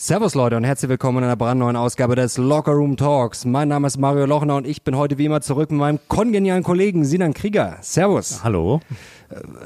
Servus Leute und herzlich willkommen in einer brandneuen Ausgabe des Locker Room Talks. Mein Name ist Mario Lochner und ich bin heute wie immer zurück mit meinem kongenialen Kollegen Sinan Krieger. Servus. Hallo.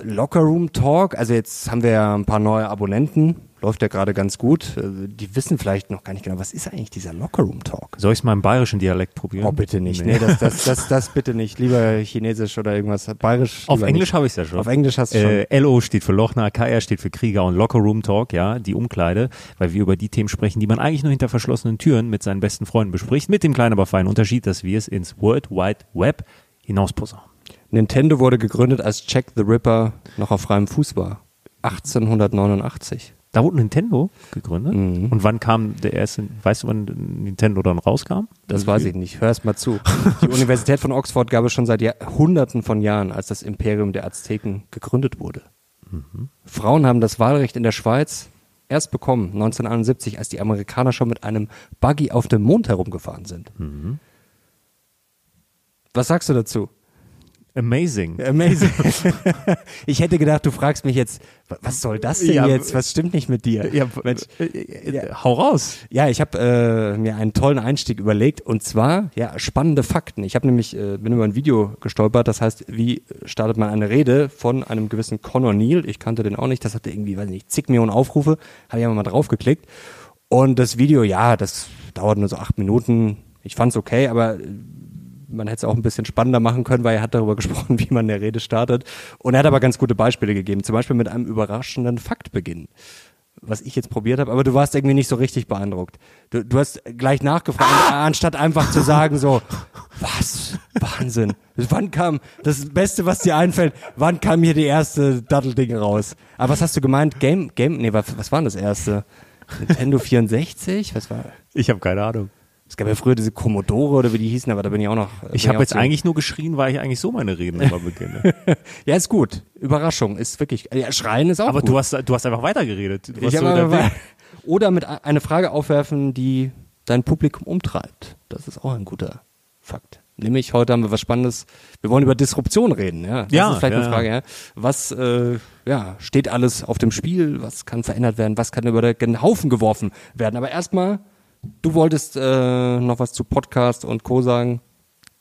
Locker Room Talk, also jetzt haben wir ja ein paar neue Abonnenten läuft ja gerade ganz gut. Äh, die wissen vielleicht noch gar nicht genau, was ist eigentlich dieser Lockerroom Talk? Soll ich es mal im bayerischen Dialekt probieren? Oh, bitte nicht. Nee, nee das, das, das, das bitte nicht. Lieber Chinesisch oder irgendwas. Bayerisch. Auf Englisch habe ich es ja schon. Auf Englisch hast du äh, schon. LO steht für Lochner, KR steht für Krieger und Lockerroom Talk, ja, die Umkleide, weil wir über die Themen sprechen, die man eigentlich nur hinter verschlossenen Türen mit seinen besten Freunden bespricht, mit dem kleinen, aber feinen Unterschied, dass wir es ins World Wide Web hinausposaunen. Nintendo wurde gegründet, als Jack the Ripper noch auf freiem Fuß war. 1889. Da wurde Nintendo gegründet. Mhm. Und wann kam der erste, weißt du, wann Nintendo dann rauskam? Das weiß ich nicht. Hör erst mal zu. Die Universität von Oxford gab es schon seit Jahrhunderten von Jahren, als das Imperium der Azteken gegründet wurde. Mhm. Frauen haben das Wahlrecht in der Schweiz erst bekommen, 1971, als die Amerikaner schon mit einem Buggy auf dem Mond herumgefahren sind. Mhm. Was sagst du dazu? Amazing. Amazing. ich hätte gedacht, du fragst mich jetzt, was soll das denn ja, jetzt? Was stimmt nicht mit dir? Ja, Mensch, äh, äh, ja. hau raus. Ja, ich habe äh, mir einen tollen Einstieg überlegt und zwar ja spannende Fakten. Ich habe nämlich äh, bin über ein Video gestolpert, das heißt, wie startet man eine Rede von einem gewissen Conor Neal? Ich kannte den auch nicht, das hatte irgendwie, weiß nicht, zig Millionen Aufrufe. Habe ich einfach mal draufgeklickt und das Video, ja, das dauert nur so acht Minuten. Ich fand's okay, aber man hätte es auch ein bisschen spannender machen können, weil er hat darüber gesprochen, wie man eine Rede startet. Und er hat aber ganz gute Beispiele gegeben. Zum Beispiel mit einem überraschenden Fakt beginnen. Was ich jetzt probiert habe, aber du warst irgendwie nicht so richtig beeindruckt. Du, du hast gleich nachgefragt, ah! anstatt einfach zu sagen so, was? Wahnsinn. Wann kam, das Beste, was dir einfällt, wann kam hier die erste Dattelding raus? Aber was hast du gemeint? Game, Game, nee, was, was war denn das erste? Nintendo 64? Was war? Ich habe keine Ahnung. Es gab ja früher diese Commodore oder wie die hießen, aber da bin ich auch noch. Ich habe jetzt eigentlich nur geschrien, weil ich eigentlich so meine Reden immer beginne. ja, ist gut. Überraschung ist wirklich. Ja, Schreien ist auch aber gut. Aber du hast, du hast einfach weitergeredet. Du ich so aber oder mit einer Frage aufwerfen, die dein Publikum umtreibt. Das ist auch ein guter Fakt. Nämlich heute haben wir was Spannendes. Wir wollen über Disruption reden. Ja, das ja, ist vielleicht ja, eine Frage. Ja. Was äh, ja, steht alles auf dem Spiel? Was kann verändert werden? Was kann über den Haufen geworfen werden? Aber erstmal Du wolltest äh, noch was zu Podcast und Co. sagen.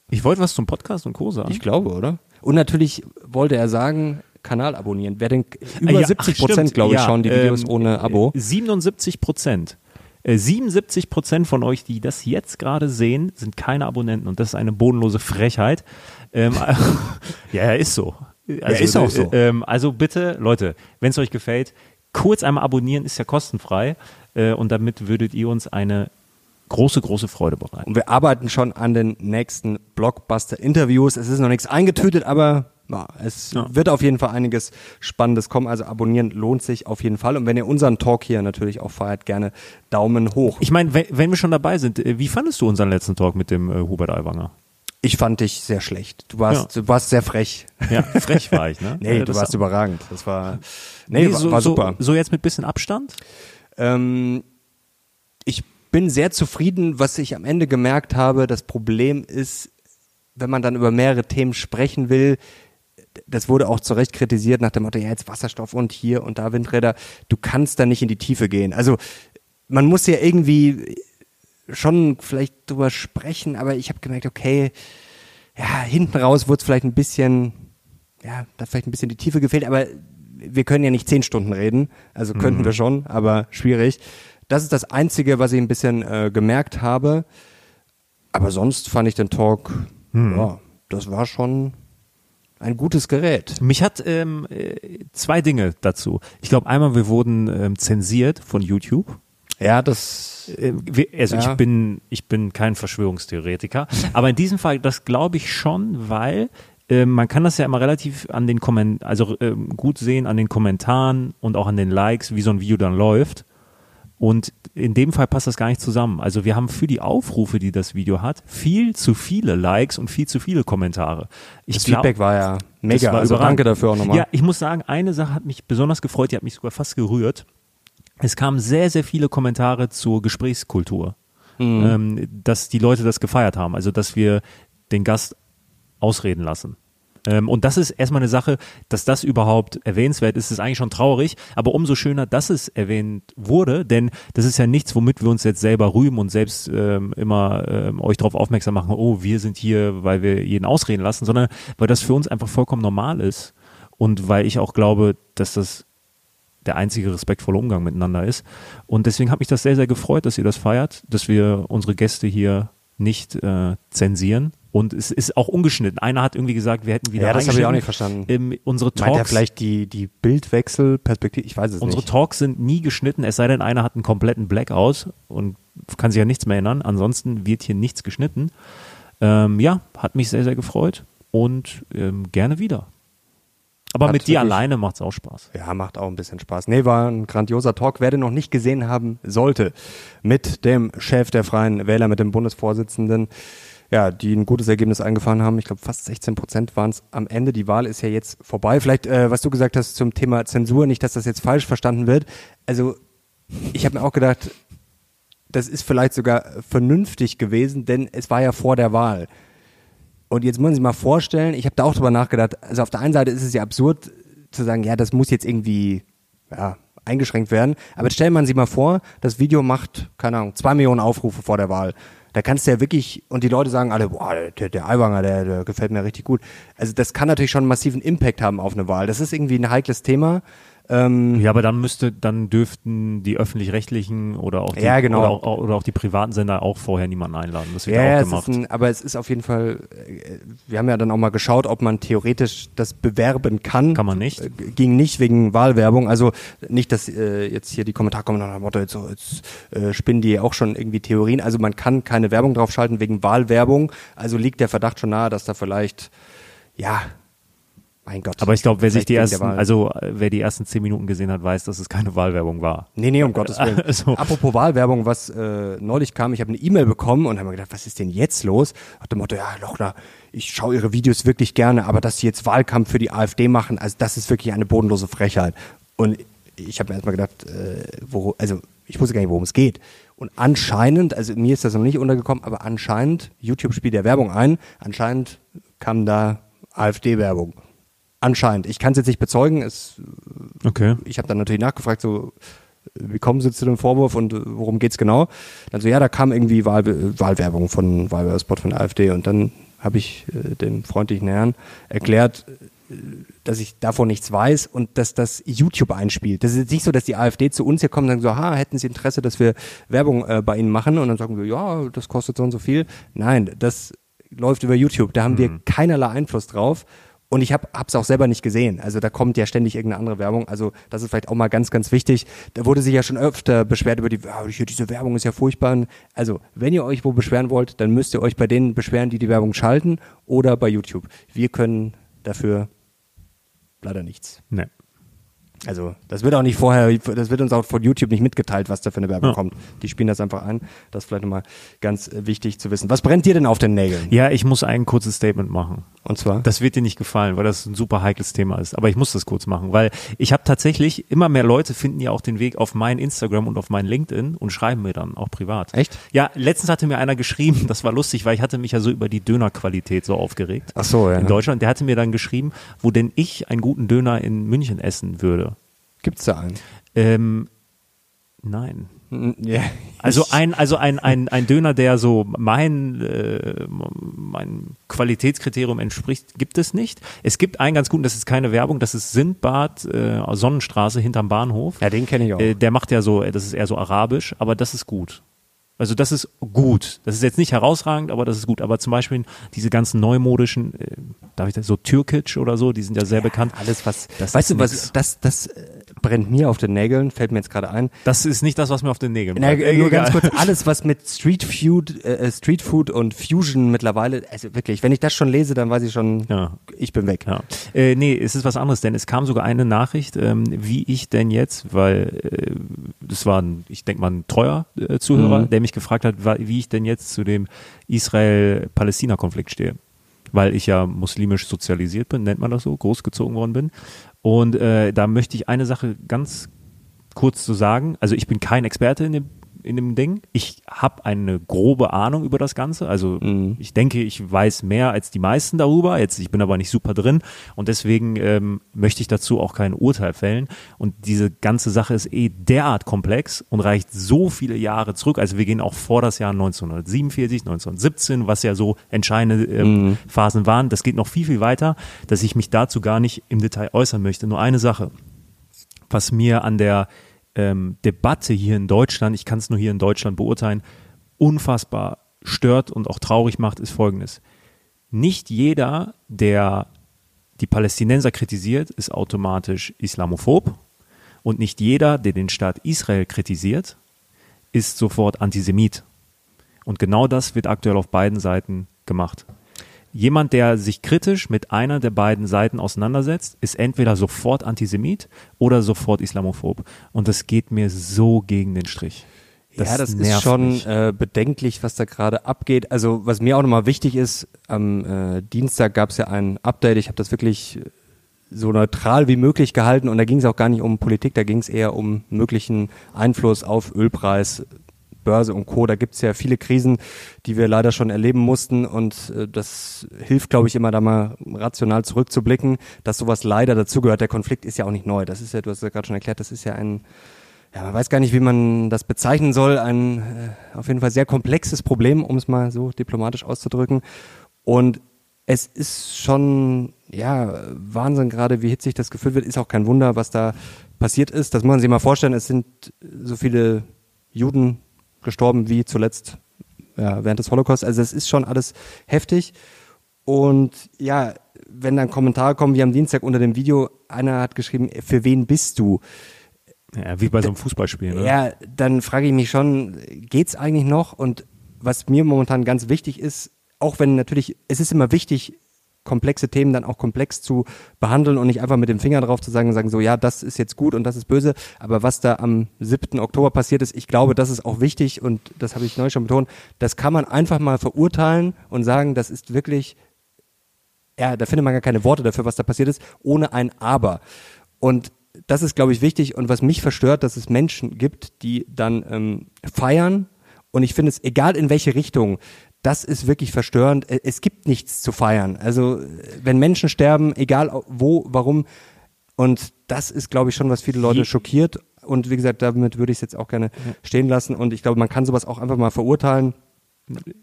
Ich wollte was zum Podcast und Co. sagen. Ich glaube, oder? Und natürlich wollte er sagen, Kanal abonnieren. Wer denn über ja, 70 Prozent, glaube ich, ja, schauen die Videos ähm, ohne Abo. 77 Prozent. 77 äh, Prozent von euch, die das jetzt gerade sehen, sind keine Abonnenten und das ist eine bodenlose Frechheit. Ähm, ja, ist so. Also, ja, ist auch so. Ähm, also bitte, Leute, wenn es euch gefällt, kurz einmal abonnieren, ist ja kostenfrei. Äh, und damit würdet ihr uns eine große, große Freude bereiten. Und wir arbeiten schon an den nächsten Blockbuster-Interviews. Es ist noch nichts eingetütet, aber ja, es ja. wird auf jeden Fall einiges Spannendes kommen. Also abonnieren lohnt sich auf jeden Fall. Und wenn ihr unseren Talk hier natürlich auch feiert, gerne Daumen hoch. Ich meine, wenn, wenn, wir schon dabei sind, äh, wie fandest du unseren letzten Talk mit dem äh, Hubert Aiwanger? Ich fand dich sehr schlecht. Du warst, ja. du warst sehr frech. Ja, frech war ich, ne? nee, du warst überragend. Das war, nee, nee so, war super. So, so jetzt mit bisschen Abstand? Ähm, ich bin sehr zufrieden, was ich am Ende gemerkt habe. Das Problem ist, wenn man dann über mehrere Themen sprechen will, das wurde auch zu Recht kritisiert nach dem Motto, ja, jetzt Wasserstoff und hier und da Windräder. Du kannst da nicht in die Tiefe gehen. Also man muss ja irgendwie schon vielleicht drüber sprechen, aber ich habe gemerkt, okay, ja, hinten raus wurde es vielleicht ein bisschen, ja, da vielleicht ein bisschen die Tiefe gefehlt, aber wir können ja nicht zehn Stunden reden, also könnten mhm. wir schon, aber schwierig. Das ist das Einzige, was ich ein bisschen äh, gemerkt habe. Aber sonst fand ich den Talk, mhm. ja, das war schon ein gutes Gerät. Mich hat ähm, äh, zwei Dinge dazu. Ich glaube, einmal, wir wurden ähm, zensiert von YouTube. Ja, das. Äh, also ja. ich bin, ich bin kein Verschwörungstheoretiker, aber in diesem Fall, das glaube ich schon, weil ähm, man kann das ja immer relativ an den Kommentaren, also äh, gut sehen an den Kommentaren und auch an den Likes, wie so ein Video dann läuft. Und in dem Fall passt das gar nicht zusammen. Also wir haben für die Aufrufe, die das Video hat, viel zu viele Likes und viel zu viele Kommentare. Ich das glaub, Feedback war ja mega. War also danke dafür auch nochmal. Ja, ich muss sagen, eine Sache hat mich besonders gefreut, die hat mich sogar fast gerührt. Es kamen sehr, sehr viele Kommentare zur Gesprächskultur. Mhm. Ähm, dass die Leute das gefeiert haben. Also dass wir den Gast ausreden lassen. Ähm, und das ist erstmal eine Sache, dass das überhaupt erwähnenswert ist, ist eigentlich schon traurig, aber umso schöner, dass es erwähnt wurde, denn das ist ja nichts, womit wir uns jetzt selber rühmen und selbst ähm, immer ähm, euch darauf aufmerksam machen, oh, wir sind hier, weil wir jeden ausreden lassen, sondern weil das für uns einfach vollkommen normal ist und weil ich auch glaube, dass das der einzige respektvolle Umgang miteinander ist. Und deswegen hat mich das sehr, sehr gefreut, dass ihr das feiert, dass wir unsere Gäste hier nicht äh, zensieren. Und es ist auch ungeschnitten. Einer hat irgendwie gesagt, wir hätten wieder Ja, das habe ich auch nicht verstanden. Ähm, unsere Meint er Talks, vielleicht die, die Bildwechselperspektive? Ich weiß es unsere nicht. Talks sind nie geschnitten, es sei denn, einer hat einen kompletten Blackout und kann sich an nichts mehr erinnern. Ansonsten wird hier nichts geschnitten. Ähm, ja, hat mich sehr, sehr gefreut und ähm, gerne wieder. Aber Hat mit dir alleine macht's auch Spaß. Ja, macht auch ein bisschen Spaß. Nee, war ein grandioser Talk. Wer den noch nicht gesehen haben sollte, mit dem Chef der Freien Wähler, mit dem Bundesvorsitzenden, ja, die ein gutes Ergebnis eingefahren haben. Ich glaube, fast 16 Prozent waren es am Ende. Die Wahl ist ja jetzt vorbei. Vielleicht, äh, was du gesagt hast zum Thema Zensur, nicht, dass das jetzt falsch verstanden wird. Also, ich habe mir auch gedacht, das ist vielleicht sogar vernünftig gewesen, denn es war ja vor der Wahl. Und jetzt muss man sich mal vorstellen, ich habe da auch drüber nachgedacht, also auf der einen Seite ist es ja absurd zu sagen, ja, das muss jetzt irgendwie ja, eingeschränkt werden. Aber jetzt stellt man sich mal vor, das Video macht, keine Ahnung, zwei Millionen Aufrufe vor der Wahl. Da kannst du ja wirklich, und die Leute sagen alle, boah, der, der Aiwanger, der, der gefällt mir richtig gut. Also das kann natürlich schon einen massiven Impact haben auf eine Wahl. Das ist irgendwie ein heikles Thema. Ähm, Ja, aber dann müsste, dann dürften die öffentlich-rechtlichen oder auch die, Ja, genau. oder, auch, oder auch die privaten Sender auch vorher niemanden einladen. Das wird Ja, auch es gemacht. ist ein, aber es ist auf jeden Fall, äh, wir haben ja dann auch mal geschaut, ob man theoretisch das bewerben kann. Kann man nicht. Äh, Ging nicht wegen Wahlwerbung. Also nicht, dass äh, jetzt hier die Kommentare kommen nach dem Motto, jetzt, so, jetzt äh, spinnen die auch schon irgendwie Theorien. Also man kann keine Werbung draufschalten wegen Wahlwerbung. Also liegt der Verdacht schon nahe, dass da vielleicht, ja, mein Gott. aber ich glaube, wer sich die ersten, also äh, wer die ersten zehn Minuten gesehen hat, weiß, dass es keine Wahlwerbung war. Nee, nee, um Gottes Willen. Also- Apropos Wahlwerbung, was äh, neulich kam, ich habe eine E-Mail bekommen und habe mir gedacht, was ist denn jetzt los? Nach dem Motto, ja, Lochner, ich schaue Ihre Videos wirklich gerne, aber dass Sie jetzt Wahlkampf für die AfD machen, also das ist wirklich eine bodenlose Frechheit. Und ich habe mir erstmal gedacht, äh, wo, also ich wusste gar nicht, worum es geht. Und anscheinend, also mir ist das noch nicht untergekommen, aber anscheinend, YouTube spielt ja Werbung ein, anscheinend kam da AfD-Werbung. Anscheinend. Ich kann es jetzt nicht bezeugen, es Okay. ich habe dann natürlich nachgefragt, so, wie kommen Sie zu dem Vorwurf und äh, worum geht's genau? Dann so, ja, da kam irgendwie Wahl, Wahlwerbung von Wahlwerbespot von der AfD und dann habe ich äh, dem freundlichen Herrn erklärt, äh, dass ich davon nichts weiß und dass das YouTube einspielt. Das ist jetzt nicht so, dass die AfD zu uns hier kommen und sagen so, ha, hätten Sie Interesse, dass wir Werbung äh, bei Ihnen machen? Und dann sagen wir, ja, das kostet so und so viel. Nein, das läuft über YouTube. Da haben wir keinerlei Einfluss drauf. Und ich habe es auch selber nicht gesehen. Also da kommt ja ständig irgendeine andere Werbung. Also das ist vielleicht auch mal ganz, ganz wichtig. Da wurde sich ja schon öfter beschwert über die, hier, diese Werbung ist ja furchtbar. Also wenn ihr euch wo beschweren wollt, dann müsst ihr euch bei denen beschweren, die die Werbung schalten oder bei YouTube. Wir können dafür leider nichts. Nee. Also das wird auch nicht vorher, das wird uns auch von YouTube nicht mitgeteilt, was da für eine Werbung Ja. kommt. Die spielen das einfach ein. Das ist vielleicht nochmal ganz äh, wichtig zu wissen. Was brennt dir denn auf den Nägeln? Ja, ich muss ein kurzes Statement machen. Und zwar? Das wird dir nicht gefallen, weil das ein super heikles Thema ist. Aber ich muss das kurz machen, weil ich habe tatsächlich, immer mehr Leute finden ja auch den Weg auf mein Instagram und auf mein LinkedIn und schreiben mir dann auch privat. Echt? Ja, letztens hatte mir einer geschrieben, das war lustig, weil ich hatte mich ja so über die Dönerqualität so aufgeregt. Ach so, ja. In Deutschland. Der hatte mir dann geschrieben, wo denn ich einen guten Döner in München essen würde. Gibt's da einen? Ähm, nein. Ja. Also ein, also ein, ein, ein Döner, der so mein, äh, mein Qualitätskriterium entspricht, gibt es nicht. Es gibt einen ganz guten, das ist keine Werbung, das ist Sindbad äh, Sonnenstraße hinterm Bahnhof. Ja, den kenne ich auch. Äh, der macht ja so, das ist eher so arabisch, aber das ist gut. Also das ist gut. Das ist jetzt nicht herausragend, aber das ist gut. Aber zum Beispiel diese ganzen neumodischen, äh, darf ich das so Türkic oder so, die sind ja sehr bekannt. Alles was, Das weißt du was, das, das äh, brennt mir auf den Nägeln, fällt mir jetzt gerade ein. Das ist nicht das, was mir auf den Nägeln Na, brennt. äh, nur ganz kurz, alles was mit Street Food, äh, Street Food und Fusion mittlerweile, also wirklich, wenn ich das schon lese, dann weiß ich schon, Ja. ich bin weg. Ja. Äh, nee, es ist was anderes, denn es kam sogar eine Nachricht, ähm, wie ich denn jetzt, weil äh, das war, ein, ich denke mal, ein treuer äh, Zuhörer, Mhm. der mich gefragt hat, wie ich denn jetzt zu dem Israel-Palästina-Konflikt stehe. Weil ich ja muslimisch sozialisiert bin, nennt man das so, großgezogen worden bin. Und äh, da möchte ich eine Sache ganz kurz zu sagen. Also ich bin kein Experte in dem in dem Ding. Ich habe eine grobe Ahnung über das Ganze. Also Mhm. ich denke, ich weiß mehr als die meisten darüber. Jetzt, ich bin aber nicht super drin und deswegen ähm, möchte ich dazu auch kein Urteil fällen. Und diese ganze Sache ist eh derart komplex und reicht so viele Jahre zurück. Also wir gehen auch vor das Jahr 1947, 1917, was ja so entscheidende ähm, Phasen waren. Das geht noch viel, viel weiter, dass ich mich dazu gar nicht im Detail äußern möchte. Nur eine Sache was mir an der ähm, Debatte hier in Deutschland, ich kann es nur hier in Deutschland beurteilen, unfassbar stört und auch traurig macht, ist folgendes. Nicht jeder, der die Palästinenser kritisiert, ist automatisch islamophob und nicht jeder, der den Staat Israel kritisiert, ist sofort Antisemit. Und genau das wird aktuell auf beiden Seiten gemacht. Jemand, der sich kritisch mit einer der beiden Seiten auseinandersetzt, ist entweder sofort Antisemit oder sofort Islamophob. Und das geht mir so gegen den Strich. ja, das ist schon äh, bedenklich, was da gerade abgeht. Also was mir auch nochmal wichtig ist, am äh, Dienstag gab es ja ein Update. Ich habe das wirklich so neutral wie möglich gehalten und da ging es auch gar nicht um Politik, da ging es eher um möglichen Einfluss auf Ölpreis, Börse und Co. Da gibt es ja viele Krisen, die wir leider schon erleben mussten und äh, das hilft, glaube ich, immer da mal rational zurückzublicken, dass sowas leider dazugehört. Der Konflikt ist ja auch nicht neu. Das ist ja, du hast ja gerade schon erklärt, das ist ja ein ja, man weiß gar nicht, wie man das bezeichnen soll. Ein äh, auf jeden Fall sehr komplexes Problem, um es mal so diplomatisch auszudrücken. Und es ist schon, ja, Wahnsinn gerade, wie hitzig das gefühlt wird. Ist auch kein Wunder, was da passiert ist. Das muss man sich mal vorstellen. Es sind so viele Juden gestorben wie zuletzt ja, während des Holocaust. Also es ist schon alles heftig. Und ja, wenn dann Kommentare kommen wie am Dienstag unter dem Video, einer hat geschrieben, für wen bist du? Ja, wie bei so einem Fußballspiel. Ne? Ja, dann frage ich mich schon, geht's eigentlich noch? Und was mir momentan ganz wichtig ist, auch wenn natürlich, es ist immer wichtig, komplexe Themen dann auch komplex zu behandeln und nicht einfach mit dem Finger drauf zu sagen, sagen so, ja, das ist jetzt gut und das ist böse. Aber was da am 7. Oktober passiert ist, ich glaube, das ist auch wichtig und das habe ich neu schon betont, das kann man einfach mal verurteilen und sagen, das ist wirklich, ja, da findet man gar keine Worte dafür, was da passiert ist, ohne ein Aber. Und das ist, glaube ich, wichtig. Und was mich verstört, dass es Menschen gibt, die dann ähm, feiern. Und ich finde es, egal in welche Richtung, das ist wirklich verstörend. Äh, Es gibt nichts zu feiern. Also, äh, wenn Menschen sterben, egal wo, warum. Und das ist, glaube ich, schon, was viele Leute schockiert. Und wie gesagt, damit würde ich es jetzt auch gerne stehen lassen. Und ich glaube, man kann sowas auch einfach mal verurteilen,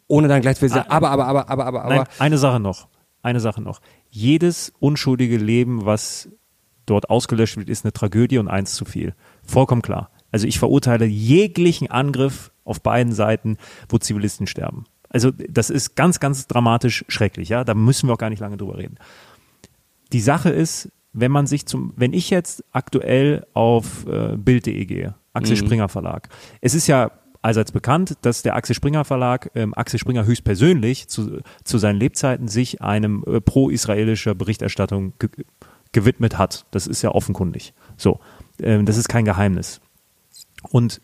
ohne dann gleich zu sagen, Ah, aber, aber, aber, aber, aber, aber. Nein, eine Sache noch. Eine Sache noch. Jedes unschuldige Leben, was dort ausgelöscht wird, ist eine Tragödie und eins zu viel. Vollkommen klar. Also ich verurteile jeglichen Angriff auf beiden Seiten, wo Zivilisten sterben. Also das ist ganz, ganz dramatisch schrecklich, ja. Da müssen wir auch gar nicht lange drüber reden. Die Sache ist, wenn man sich zum, wenn ich jetzt aktuell auf äh, Bild.de gehe, Axel Springer Verlag, es ist ja allseits bekannt, dass der Axel Springer Verlag, ähm, Axel Springer höchstpersönlich zu, zu seinen Lebzeiten sich einem äh, pro-israelischer Berichterstattung ge gewidmet hat. Das ist ja offenkundig. So, ähm, das ist kein Geheimnis. Und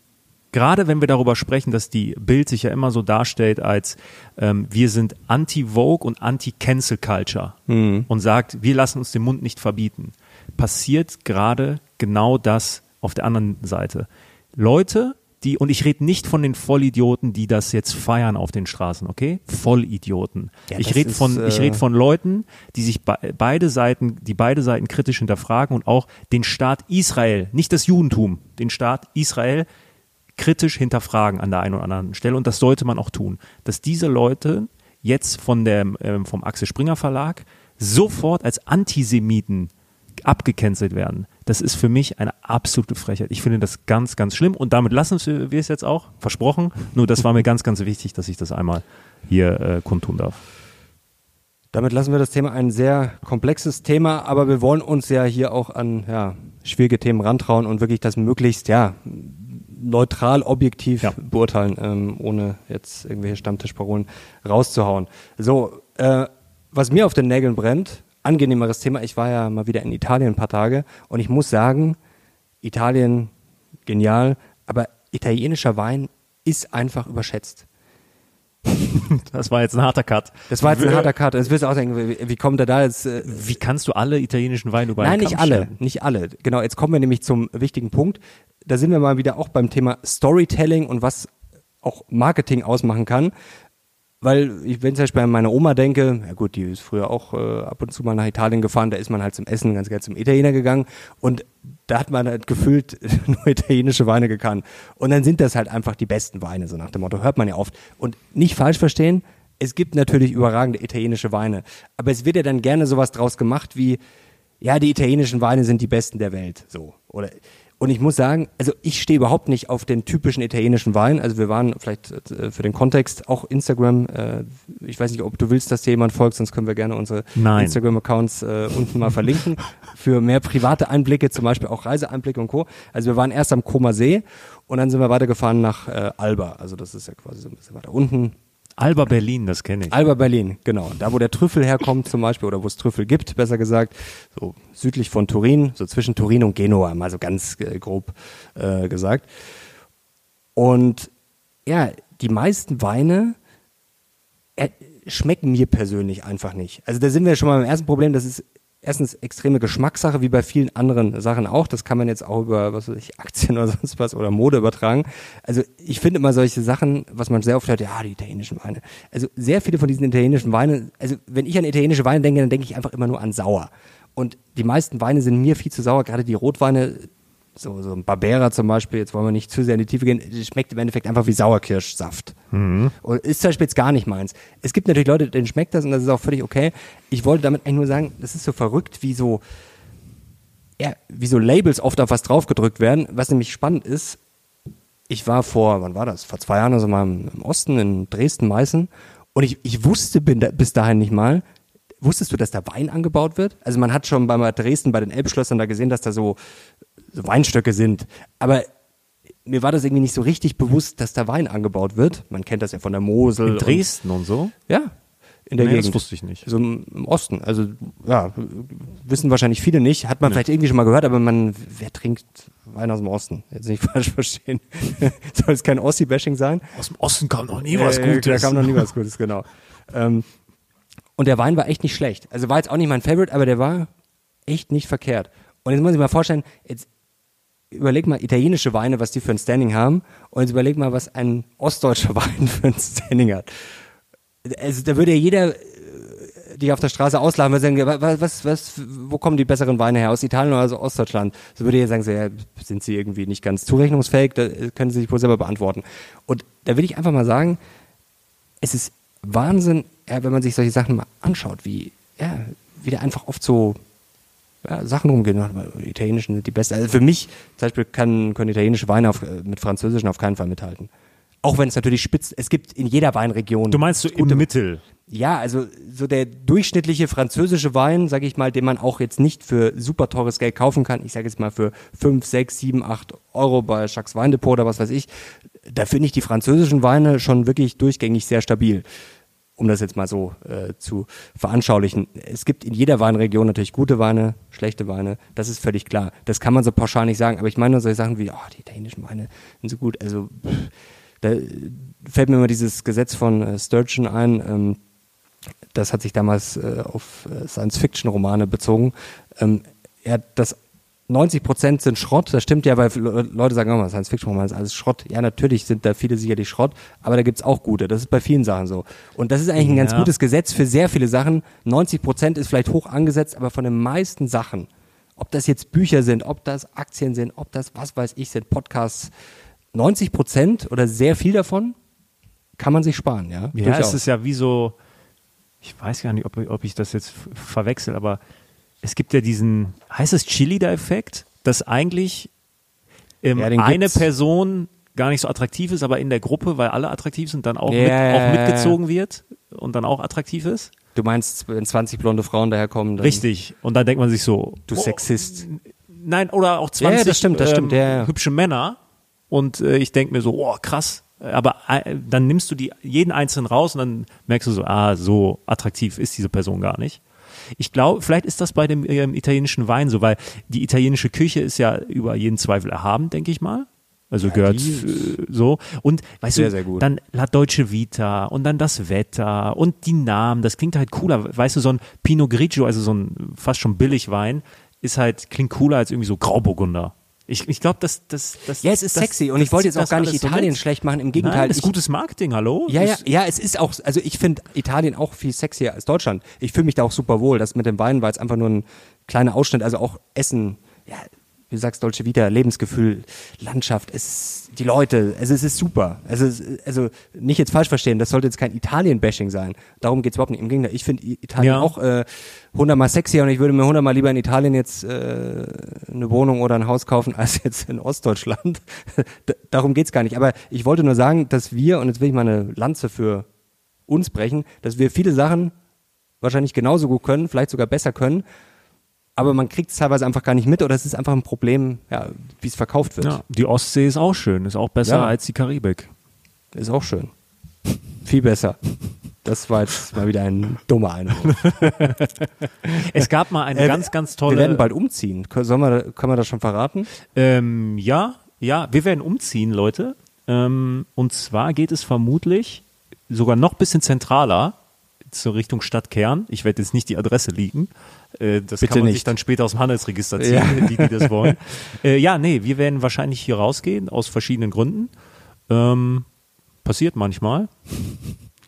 gerade wenn wir darüber sprechen, dass die Bild sich ja immer so darstellt als ähm, wir sind anti-Vogue und anti-Cancel Culture und sagt, wir lassen uns den Mund nicht verbieten, passiert gerade genau das auf der anderen Seite. Leute, die, und ich rede nicht von den Vollidioten, die das jetzt feiern auf den Straßen, okay? Vollidioten. Ja, ich rede von, ich rede äh, von Leuten, die sich be beide Seiten, die beide Seiten kritisch hinterfragen und auch den Staat Israel, nicht das Judentum, den Staat Israel kritisch hinterfragen an der einen oder anderen Stelle und das sollte man auch tun. Dass diese Leute jetzt von dem, ähm, vom Axel Springer Verlag sofort als Antisemiten abgecancelt werden. Das ist für mich eine absolute Frechheit. Ich finde das ganz, ganz schlimm und damit lassen wir es jetzt auch, versprochen. Nur das war mir ganz, ganz wichtig, dass ich das einmal hier äh, kundtun darf. Damit lassen wir das Thema ein sehr komplexes Thema, aber wir wollen uns ja hier auch an ja, schwierige Themen rantrauen und wirklich das möglichst ja neutral, objektiv Ja. beurteilen, ähm, ohne jetzt irgendwelche Stammtischparolen rauszuhauen. So, äh, was mir auf den Nägeln brennt, angenehmeres Thema. Ich war ja mal wieder in Italien ein paar Tage und ich muss sagen, Italien genial, aber italienischer Wein ist einfach überschätzt. Das war jetzt ein harter Cut. Das war jetzt ein harter Cut. Jetzt wirst du auch denken, wie, wie kommt er da jetzt? Äh, Wie kannst du alle italienischen Weine über Nein, nicht alle, nicht alle. Genau, jetzt kommen wir nämlich zum wichtigen Punkt. Da sind wir mal wieder auch beim Thema Storytelling und was auch Marketing ausmachen kann. Weil ich, wenn ich zum Beispiel an meine Oma denke, ja gut, die ist früher auch äh, ab und zu mal nach Italien gefahren, da ist man halt zum Essen ganz gerne zum Italiener gegangen und da hat man halt gefühlt nur italienische Weine gekannt. Und dann sind das halt einfach die besten Weine, so nach dem Motto, hört man ja oft. Und nicht falsch verstehen, es gibt natürlich überragende italienische Weine, aber es wird ja dann gerne sowas draus gemacht wie, ja, die italienischen Weine sind die besten der Welt, so. Oder und ich muss sagen, also ich stehe überhaupt nicht auf den typischen italienischen Wein. Also wir waren vielleicht äh, für den Kontext auch Instagram. Äh, ich weiß nicht, ob du willst, dass dir jemand folgt, sonst können wir gerne unsere Instagram-Accounts äh, unten mal verlinken für mehr private Einblicke, zum Beispiel auch Reiseeinblicke und Co. Also wir waren erst am Koma See und dann sind wir weitergefahren nach Alba. Also das ist ja quasi so ein bisschen weiter unten Alba Berlin, das kenne ich. Alba Berlin, genau. Da, wo der Trüffel herkommt zum Beispiel, oder wo es Trüffel gibt, besser gesagt, so südlich von Turin, so zwischen Turin und Genua, mal so ganz äh, grob äh, gesagt. Und ja, die meisten Weine äh, schmecken mir persönlich einfach nicht. Also da sind wir schon mal beim ersten Problem, das ist erstens extreme Geschmackssache, wie bei vielen anderen Sachen auch. Das kann man jetzt auch über, was weiß ich, Aktien oder sonst was oder Mode übertragen. Also ich finde immer solche Sachen, was man sehr oft hört, ja, die italienischen Weine. Also sehr viele von diesen italienischen Weinen, also wenn ich an italienische Weine denke, dann denke ich einfach immer nur an sauer. Und die meisten Weine sind mir viel zu sauer, gerade die Rotweine, so, so ein Barbera zum Beispiel, jetzt wollen wir nicht zu sehr in die Tiefe gehen, schmeckt im Endeffekt einfach wie Sauerkirschsaft. Mhm. Und ist zum Beispiel jetzt gar nicht meins. Es gibt natürlich Leute, denen schmeckt das und das ist auch völlig okay. Ich wollte damit eigentlich nur sagen, das ist so verrückt, wie so, ja, wie so Labels oft auf was draufgedrückt werden. Was nämlich spannend ist, ich war vor, wann war das? Vor zwei Jahren also mal im Osten, in Dresden, Meißen. Und ich, ich wusste da, bis dahin nicht mal, wusstest du, dass da Wein angebaut wird? Also man hat schon bei Dresden, bei den Elbschlössern da gesehen, dass da so so Weinstöcke sind. Aber mir war das irgendwie nicht so richtig bewusst, dass da Wein angebaut wird. Man kennt das ja von der Mosel. In Dresden und, und so? Ja, in der nee, Gegend. Das wusste ich nicht. So im, Osten. Also, ja, wissen wahrscheinlich viele nicht. Hat man nee. vielleicht irgendwie schon mal gehört, aber man, wer trinkt Wein aus dem Osten? Jetzt nicht falsch verstehen. Soll es kein Ossi-Bashing sein? Aus dem Osten kam noch nie was Gutes. Da kam noch nie was Gutes, genau. Ähm, und der Wein war echt nicht schlecht. Also war jetzt auch nicht mein Favorite, aber der war echt nicht verkehrt. Und jetzt muss ich mal vorstellen, jetzt überleg mal italienische Weine, was die für ein Standing haben, und jetzt überleg mal, was ein ostdeutscher Wein für ein Standing hat. Also da würde ja jeder äh, die auf der Straße auslachen, würde sagen, was, was, was, wo kommen die besseren Weine her? Aus Italien oder aus Ostdeutschland? So würde jeder sagen, so, ja, sind sie irgendwie nicht ganz zurechnungsfähig? Da können sie sich wohl selber beantworten. Und da will ich einfach mal sagen, es ist Wahnsinn, ja, wenn man sich solche Sachen mal anschaut, wie, ja, wie der einfach oft so ja, Sachen rumgehen. Die italienischen sind die besten. Also für mich zum Beispiel kann, können italienische Weine auf, mit französischen auf keinen Fall mithalten. Auch wenn es natürlich spitz, es gibt in jeder Weinregion. Du meinst so im Mittel? Ja, also so der durchschnittliche französische Wein, sage ich mal, den man auch jetzt nicht für super teures Geld kaufen kann. Ich sage jetzt mal für 5, 6, 7, 8 Euro bei Jacques Weindepot oder was weiß ich. Da finde ich die französischen Weine schon wirklich durchgängig sehr stabil um das jetzt mal so äh, zu veranschaulichen. Es gibt in jeder Weinregion natürlich gute Weine, schlechte Weine, das ist völlig klar. Das kann man so pauschal nicht sagen, aber ich meine nur solche Sachen wie, oh, die italienischen Weine sind so gut. Also da fällt mir immer dieses Gesetz von äh, Sturgeon ein, ähm, das hat sich damals äh, auf äh, Science-Fiction-Romane bezogen. Ähm, er hat das 90 Prozent sind Schrott, das stimmt ja, weil Leute sagen immer, Science Fiction Roman ist alles Schrott. Ja, natürlich sind da viele sicherlich Schrott, aber da gibt's auch gute. Das ist bei vielen Sachen so. Und das ist eigentlich ein ganz ja. gutes Gesetz für sehr viele Sachen. 90 Prozent ist vielleicht hoch angesetzt, aber von den meisten Sachen, ob das jetzt Bücher sind, ob das Aktien sind, ob das was weiß ich sind, Podcasts, 90 Prozent oder sehr viel davon kann man sich sparen, ja. Ja, Durchaus. es ist ja wie so, ich weiß gar nicht, ob, ob ich das jetzt verwechsel, aber es gibt ja diesen, heißt es Chili-Effekt, dass eigentlich ähm, ja, eine Person gar nicht so attraktiv ist, aber in der Gruppe, weil alle attraktiv sind, dann auch, ja, mit, auch mitgezogen wird und dann auch attraktiv ist? Du meinst, wenn 20 blonde Frauen daherkommen? Richtig. Und dann denkt man sich so, du oh, Sexist. Nein, oder auch 20 ja, das stimmt, das stimmt, ähm, hübsche Männer. Und äh, ich denke mir so, oh krass. Aber äh, dann nimmst du die jeden einzelnen raus und dann merkst du so, ah, so attraktiv ist diese Person gar nicht. Ich glaube, vielleicht ist das bei dem ähm, italienischen Wein so, weil die italienische Küche ist ja über jeden Zweifel erhaben, denke ich mal. Also ja, gehört äh, so. Und weißt sehr, du, sehr dann La Deutsche Vita und dann das Wetter und die Namen, das klingt halt cooler. Weißt du, so ein Pinot Grigio, also so ein fast schon Billigwein, ist halt, klingt cooler als irgendwie so Grauburgunder. Ich, ich glaube, das, das, das. Ja, es ist das, sexy und ich wollte jetzt auch gar nicht Italien so schlecht machen. Im Gegenteil, Nein, das ist ich, gutes Marketing, hallo? Ja, ja, ja, es ist auch, also ich finde Italien auch viel sexier als Deutschland. Ich fühle mich da auch super wohl. Das mit dem Wein war jetzt einfach nur ein kleiner Ausschnitt, also auch Essen, ja, wie du sagst, Dolce Vita, Lebensgefühl, Landschaft, es die Leute, also es ist super. Also, es, also nicht jetzt falsch verstehen, das sollte jetzt kein Italien-Bashing sein. Darum geht's überhaupt nicht. Im Gegenteil, ich finde Italien Ja. auch äh, hundertmal sexier und ich würde mir hundertmal lieber in Italien jetzt äh, eine Wohnung oder ein Haus kaufen als jetzt in Ostdeutschland. Darum geht's gar nicht. Aber ich wollte nur sagen, dass wir, und jetzt will ich mal eine Lanze für uns brechen, dass wir viele Sachen wahrscheinlich genauso gut können, vielleicht sogar besser können, aber man kriegt es teilweise einfach gar nicht mit oder es ist einfach ein Problem, ja, wie es verkauft wird. Ja, die Ostsee ist auch schön, ist auch besser Ja. als die Karibik. Ist auch schön. Viel besser. Das war jetzt mal wieder ein dummer Einwurf. Es gab mal eine Äh, ganz, ganz tolle. Wir werden bald umziehen. Können, sollen wir, können wir das schon verraten? Ähm, ja, ja, wir werden umziehen, Leute. Ähm, und zwar geht es vermutlich sogar noch ein bisschen zentraler zur Richtung Stadtkern. Ich werde jetzt nicht die Adresse liegen. Äh, das Bitte kann man sich nicht. dann später aus dem Handelsregister ziehen, Ja. die, die das wollen. äh, ja, nee, wir werden wahrscheinlich hier rausgehen, aus verschiedenen Gründen. Ähm, passiert manchmal.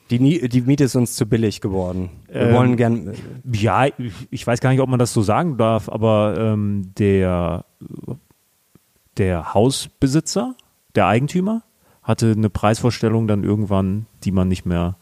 Die, die Miete ist uns zu billig geworden. Wir Ähm, wollen gern. Ja, ich- ich weiß gar nicht, ob man das so sagen darf, aber ähm, der, der Hausbesitzer, der Eigentümer, hatte eine Preisvorstellung dann irgendwann, die man nicht mehr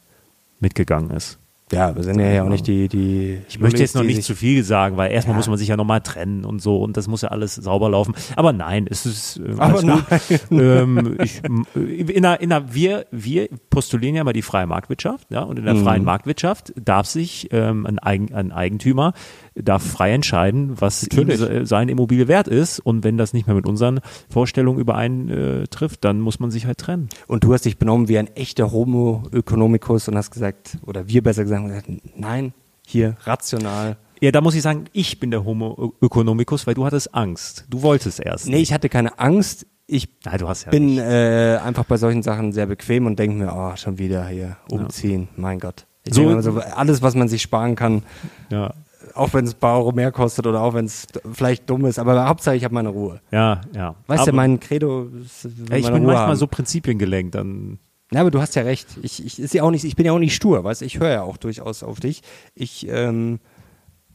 mitgegangen ist. Ja, wir sind ja, ja auch nicht die. die Ich möchte jetzt noch nicht zu viel sagen, weil erstmal Ja. muss man sich ja nochmal trennen und so und das muss ja alles sauber laufen. Aber nein, es ist äh, Aber gut. ähm, ich, m- in einer, in einer, wir, wir postulieren ja mal die freie Marktwirtschaft, ja, und in der Mhm. freien Marktwirtschaft darf sich ähm, ein, Eigen, ein Eigentümer darf frei entscheiden, was ihm Natürlich. se- seine Immobilie wert ist und wenn das nicht mehr mit unseren Vorstellungen übereintrifft, dann muss man sich halt trennen. Und du hast dich benommen wie ein echter Homo economicus und hast gesagt, oder wir besser gesagt, haben gesagt nein, hier rational. Ja, da muss ich sagen, ich bin der Homo economicus, weil du hattest Angst. Du wolltest erst. Nee, ich hatte keine Angst. Ich Nein, du hast ja bin äh, einfach bei solchen Sachen sehr bequem und denke mir, oh, schon wieder hier umziehen, mein Gott. Ich So- alles, was man sich sparen kann, Ja. auch wenn es ein paar Euro mehr kostet oder auch wenn es vielleicht dumm ist, aber Hauptsache ich habe meine Ruhe. Ja, ja. Weißt du, mein Credo ist, Ja, ich bin Ruhe manchmal haben. so prinzipiengelenkt, dann. Ja, aber du hast ja recht. Ich, ich, ist ja auch nicht, ich bin ja auch nicht stur, weißt du? Ich höre ja auch durchaus auf dich. Ich ähm,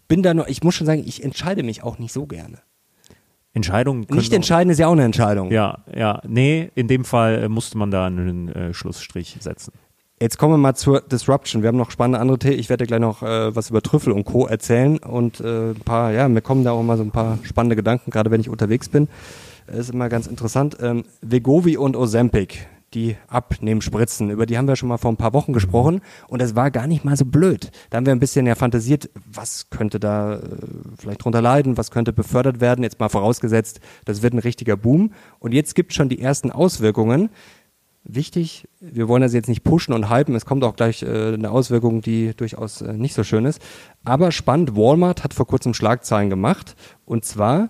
bin da nur, ich muss schon sagen, ich entscheide mich auch nicht so gerne. Entscheidungen. können Nicht entscheiden ist ja auch eine Entscheidung. Ja, ja. Nee, in dem Fall äh, musste man da einen äh, Schlussstrich setzen. Jetzt kommen wir mal zur Disruption. Wir haben noch spannende andere Themen. Ich werde gleich noch äh, was über Trüffel und Co. erzählen und äh, ein paar, ja, mir kommen da auch mal so ein paar spannende Gedanken, gerade wenn ich unterwegs bin. Ist immer ganz interessant. Ähm, Vegovi und Ozempic, die Abnehmspritzen, über die haben wir schon mal vor ein paar Wochen gesprochen und das war gar nicht mal so blöd. Da haben wir ein bisschen ja fantasiert, was könnte da äh, vielleicht drunter leiden, was könnte befördert werden, jetzt mal vorausgesetzt, das wird ein richtiger Boom. Und jetzt gibt schon die ersten Auswirkungen wichtig. Wir wollen das jetzt nicht pushen und hypen. Es kommt auch gleich äh, eine Auswirkung, die durchaus äh, nicht so schön ist. Aber spannend, Walmart hat vor kurzem Schlagzeilen gemacht. Und zwar,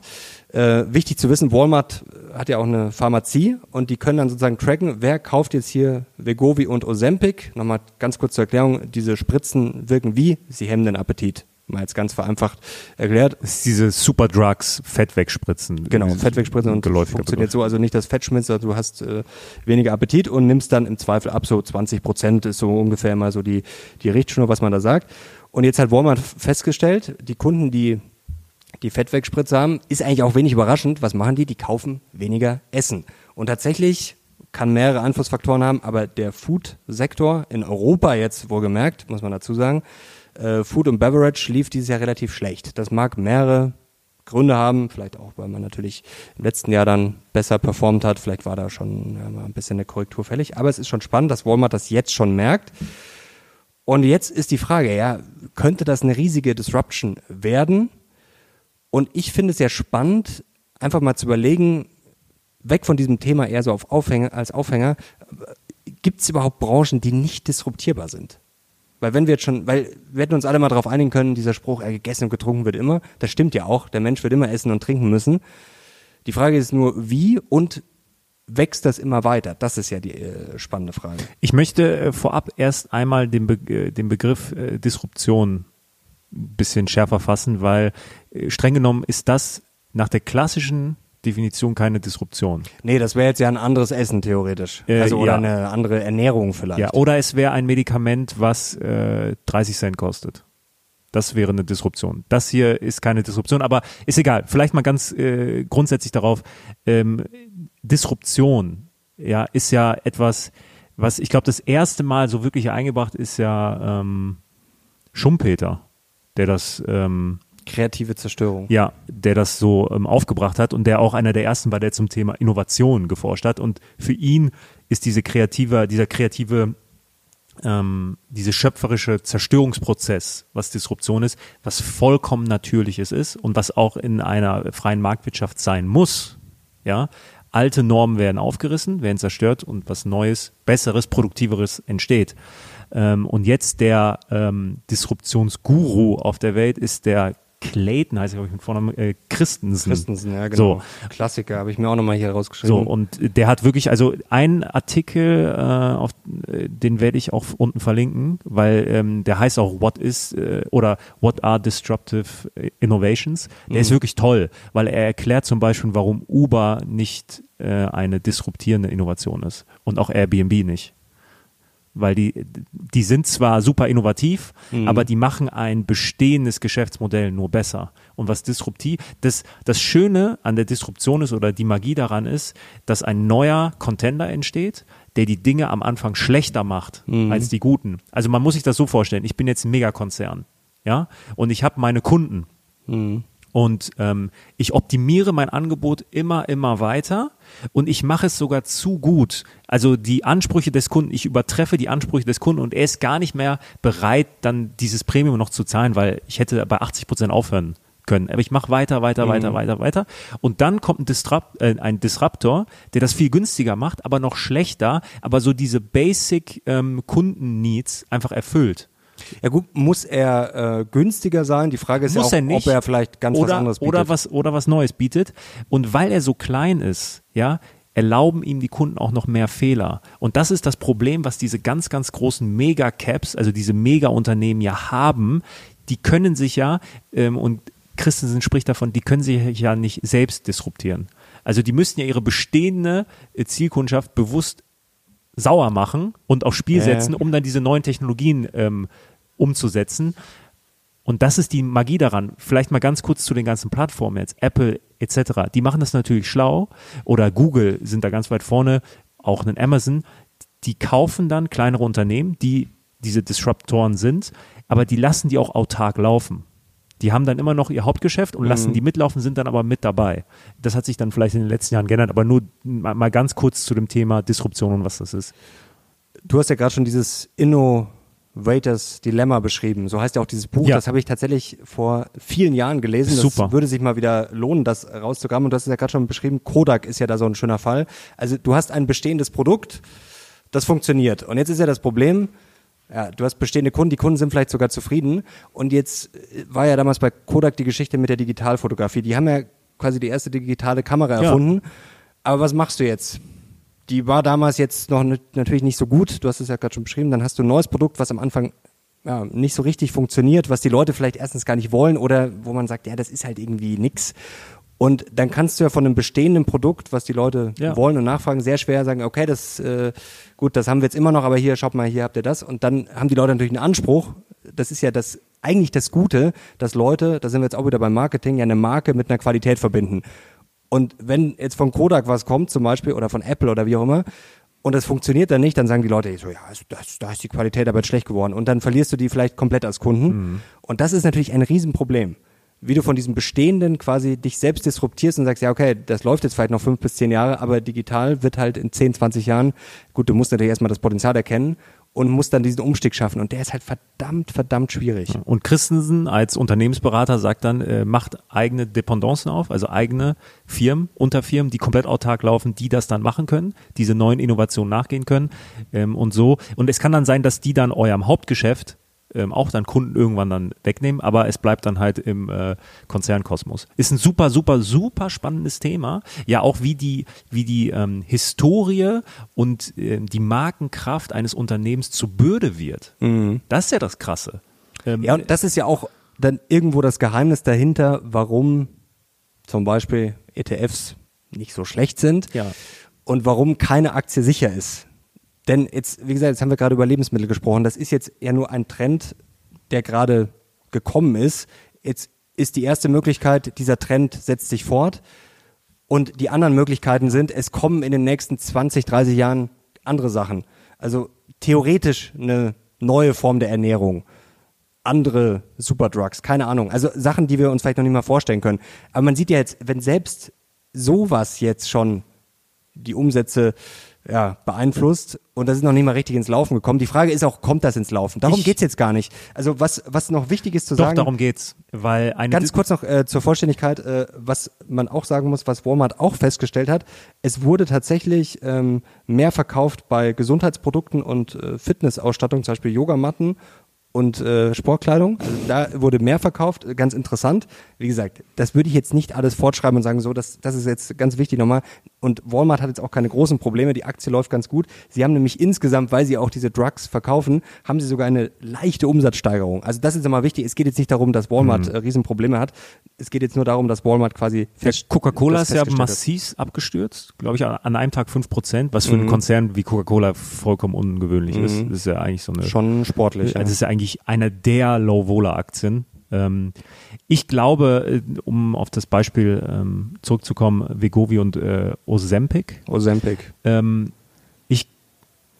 äh, wichtig zu wissen, Walmart hat ja auch eine Pharmazie und die können dann sozusagen tracken, wer kauft jetzt hier Vegovi und Ozempic. Nochmal ganz kurz zur Erklärung, diese Spritzen wirken wie? Sie hemmen den Appetit. Mal jetzt ganz vereinfacht erklärt. Das ist diese Superdrugs, Fett wegspritzen. Genau, Fett wegspritzen und geläufiger funktioniert Begriff. so, also nicht das Fett schmilzt, also du hast äh, weniger Appetit und nimmst dann im Zweifel ab, so 20 Prozent ist so ungefähr immer so die, die Richtschnur, was man da sagt. Und jetzt hat Walmart festgestellt, die Kunden, die die Fettwegspritze haben, ist eigentlich auch wenig überraschend. Was machen die? Die kaufen weniger Essen. Und tatsächlich kann mehrere Einflussfaktoren haben, aber der Food-Sektor in Europa jetzt wohlgemerkt, muss man dazu sagen, äh, Food und Beverage lief dieses Jahr relativ schlecht. Das mag mehrere Gründe haben, vielleicht auch, weil man natürlich im letzten Jahr dann besser performt hat, vielleicht war da schon ja, mal ein bisschen eine Korrektur fällig, aber es ist schon spannend, dass Walmart das jetzt schon merkt. Und jetzt ist die Frage, ja, könnte das eine riesige Disruption werden? Und ich finde es ja spannend, einfach mal zu überlegen, weg von diesem Thema eher so auf Aufhänger, als Aufhänger, gibt es überhaupt Branchen, die nicht disruptierbar sind? Weil wenn wir jetzt schon, weil wir hätten uns alle mal darauf einigen können, dieser Spruch, äh, gegessen und getrunken wird immer, das stimmt ja auch, der Mensch wird immer essen und trinken müssen. Die Frage ist nur, wie und wächst das immer weiter? Das ist ja die äh, spannende Frage. Ich möchte äh, vorab erst einmal den, Be äh, den Begriff äh, Disruption bisschen schärfer fassen, weil äh, streng genommen ist das nach der klassischen Definition keine Disruption. Nee, das wäre jetzt ja ein anderes Essen theoretisch. Äh, also oder ja. eine andere Ernährung vielleicht. Ja, oder es wäre ein Medikament, was äh, 30 Cent kostet. Das wäre eine Disruption. Das hier ist keine Disruption, aber ist egal. Vielleicht mal ganz äh, grundsätzlich darauf. Ähm, Disruption, ja, ist ja etwas, was ich glaube, das erste Mal so wirklich eingebracht ist ja ähm, Schumpeter, der das ähm, Kreative Zerstörung. ja, der das so ähm, aufgebracht hat und der auch einer der ersten war, der zum Thema Innovation geforscht hat. Und für ihn ist diese kreative, dieser kreative, ähm, diese schöpferische Zerstörungsprozess, was Disruption ist, was vollkommen Natürliches ist und was auch in einer freien Marktwirtschaft sein muss. Ja, alte Normen werden aufgerissen, werden zerstört und was Neues, Besseres, Produktiveres entsteht. Ähm, und jetzt der ähm, Disruptionsguru auf der Welt ist der Clayton, heißt er, glaube ich, mit Vornamen, äh, Christensen. Christensen, ja, genau. So. Klassiker, habe ich mir auch nochmal hier rausgeschrieben. So, und der hat wirklich, also ein Artikel, äh, auf, äh, den werde ich auch unten verlinken, weil ähm, der heißt auch What is äh, oder What are Disruptive Innovations. Der ist wirklich toll, weil er erklärt zum Beispiel, warum Uber nicht äh, eine disruptierende Innovation ist und auch Airbnb nicht. Weil die, die sind zwar super innovativ, aber die machen ein bestehendes Geschäftsmodell nur besser. Und was disruptiv, das, das Schöne an der Disruption ist oder die Magie daran ist, dass ein neuer Contender entsteht, der die Dinge am Anfang schlechter macht als die guten. Also man muss sich das so vorstellen, ich bin jetzt ein Megakonzern, ja, und ich habe meine Kunden. Und ähm, ich optimiere mein Angebot immer, immer weiter und ich mache es sogar zu gut. Also die Ansprüche des Kunden, ich übertreffe die Ansprüche des Kunden und er ist gar nicht mehr bereit, dann dieses Premium noch zu zahlen, weil ich hätte bei 80 Prozent aufhören können. Aber ich mache weiter, weiter, weiter, weiter, weiter. Und dann kommt ein, Disrupt, äh, ein Disruptor, der das viel günstiger macht, aber noch schlechter, aber so diese Basic ähm, Kunden-Needs einfach erfüllt. Ja gut, muss er äh, günstiger sein? Die Frage ist Muss ja er auch, nicht. ob er vielleicht ganz was oder, anderes bietet. oder was oder was Neues bietet und weil er so klein ist, ja, erlauben ihm die Kunden auch noch mehr Fehler und das ist das Problem, was diese ganz ganz großen Mega-Caps, also diese Mega-Unternehmen ja haben, die können sich ja ähm, und Christensen spricht davon, die können sich ja nicht selbst disruptieren. Also die müssten ja ihre bestehende äh, Zielkundschaft bewusst sauer machen und aufs Spiel setzen, um dann diese neuen Technologien ähm, umzusetzen. Und das ist die Magie daran. Vielleicht mal ganz kurz zu den ganzen Plattformen jetzt, Apple etc. Die machen das natürlich schlau oder Google sind da ganz weit vorne, auch ein Amazon. Die kaufen dann kleinere Unternehmen, die diese Disruptoren sind, aber die lassen die auch autark laufen. Die haben dann immer noch ihr Hauptgeschäft und lassen die mitlaufen, sind dann aber mit dabei. Das hat sich dann vielleicht in den letzten Jahren geändert, aber nur mal ganz kurz zu dem Thema Disruption und was das ist. Du hast ja gerade schon dieses Innovators Dilemma beschrieben. So heißt ja auch dieses Buch. Ja. Das habe ich tatsächlich vor vielen Jahren gelesen. Das Super. würde sich mal wieder lohnen, das rauszugraben. Und du hast es ja gerade schon beschrieben. Kodak ist ja da so ein schöner Fall. Also du hast ein bestehendes Produkt, das funktioniert. Und jetzt ist ja das Problem, ja, du hast bestehende Kunden, die Kunden sind vielleicht sogar zufrieden. Und jetzt äh, war ja damals bei Kodak die Geschichte mit der Digitalfotografie. Die haben ja quasi die erste digitale Kamera Ja. erfunden. Aber was machst du jetzt? Die war damals jetzt noch nicht, natürlich nicht so gut. Du hast es ja gerade schon beschrieben. Dann hast du ein neues Produkt, was am Anfang ja, nicht so richtig funktioniert, was die Leute vielleicht erstens gar nicht wollen oder wo man sagt, ja, das ist halt irgendwie nix. Und dann kannst du ja von einem bestehenden Produkt, was die Leute Ja. wollen und nachfragen, sehr schwer sagen, okay, das äh, gut, das haben wir jetzt immer noch, aber hier, schaut mal, hier habt ihr das. Und dann haben die Leute natürlich einen Anspruch. Das ist ja das eigentlich das Gute, dass Leute, da sind wir jetzt auch wieder beim Marketing, ja eine Marke mit einer Qualität verbinden. Und wenn jetzt von Kodak was kommt, zum Beispiel, oder von Apple oder wie auch immer, und das funktioniert dann nicht, dann sagen die Leute so, ja, das, da ist die Qualität aber jetzt schlecht geworden. Und dann verlierst du die vielleicht komplett als Kunden. Und das ist natürlich ein Riesenproblem. Wie du von diesem Bestehenden quasi dich selbst disruptierst und sagst, ja, okay, das läuft jetzt vielleicht noch fünf bis zehn Jahre, aber digital wird halt in 10, 20 Jahren, gut, du musst natürlich erstmal das Potenzial erkennen und musst dann diesen Umstieg schaffen. Und der ist halt verdammt, verdammt schwierig. Und Christensen als Unternehmensberater sagt dann, äh, macht eigene Dependancen auf, also eigene Firmen, Unterfirmen, die komplett autark laufen, die das dann machen können, diese neuen Innovationen nachgehen können ähm, und so. Und es kann dann sein, dass die dann eurem Hauptgeschäft ähm, auch dann Kunden irgendwann dann wegnehmen, aber es bleibt dann halt im äh, Konzernkosmos. Ist ein super, super, super spannendes Thema. Ja, auch wie die, wie die ähm, Historie und ähm, die Markenkraft eines Unternehmens zu Bürde wird. Das ist ja das Krasse. Ähm, Ja, und das ist ja auch dann irgendwo das Geheimnis dahinter, warum zum Beispiel ETFs nicht so schlecht sind Ja. und warum keine Aktie sicher ist. Denn jetzt, wie gesagt, jetzt haben wir gerade über Lebensmittel gesprochen. Das ist jetzt ja nur ein Trend, der gerade gekommen ist. Jetzt ist die erste Möglichkeit, dieser Trend setzt sich fort. Und die anderen Möglichkeiten sind, es kommen in den nächsten 20, 30 Jahren andere Sachen. Also theoretisch eine neue Form der Ernährung. Andere Superdrugs, keine Ahnung. Also Sachen, die wir uns vielleicht noch nicht mal vorstellen können. Aber man sieht ja jetzt, wenn selbst sowas jetzt schon die Umsätze ja, beeinflusst und das ist noch nicht mal richtig ins Laufen gekommen. Die Frage ist auch, kommt das ins Laufen? Darum Ich- geht's jetzt gar nicht. Also was, was noch wichtig ist zu Doch, sagen. darum geht's. Weil eine Ganz kurz noch äh, zur Vollständigkeit, äh, was man auch sagen muss, was Walmart auch festgestellt hat, es wurde tatsächlich ähm, mehr verkauft bei Gesundheitsprodukten und äh, Fitnessausstattung, zum Beispiel Yogamatten und äh, Sportkleidung. Also da wurde mehr verkauft, ganz interessant. Wie gesagt, das würde ich jetzt nicht alles fortschreiben und sagen, so, das, das ist jetzt ganz wichtig nochmal. Und Walmart hat jetzt auch keine großen Probleme, die Aktie läuft ganz gut. Sie haben nämlich insgesamt, weil sie auch diese Drugs verkaufen, haben sie sogar eine leichte Umsatzsteigerung. Also das ist immer wichtig. Es geht jetzt nicht darum, dass Walmart äh, Riesenprobleme hat. Es geht jetzt nur darum, dass Walmart quasi Coca-Cola ist ja massiv abgestürzt, glaube ich, an einem Tag 5%, was für Mhm. einen Konzern wie Coca-Cola vollkommen ungewöhnlich ist. Das ist ja eigentlich so eine Schon sportlich. Also es ist ja eigentlich einer der Low-Vola-Aktien. Ähm, ich glaube, äh, um auf das Beispiel ähm, zurückzukommen, Vegovi und äh, Ozempic. Ozempic. ähm, ich,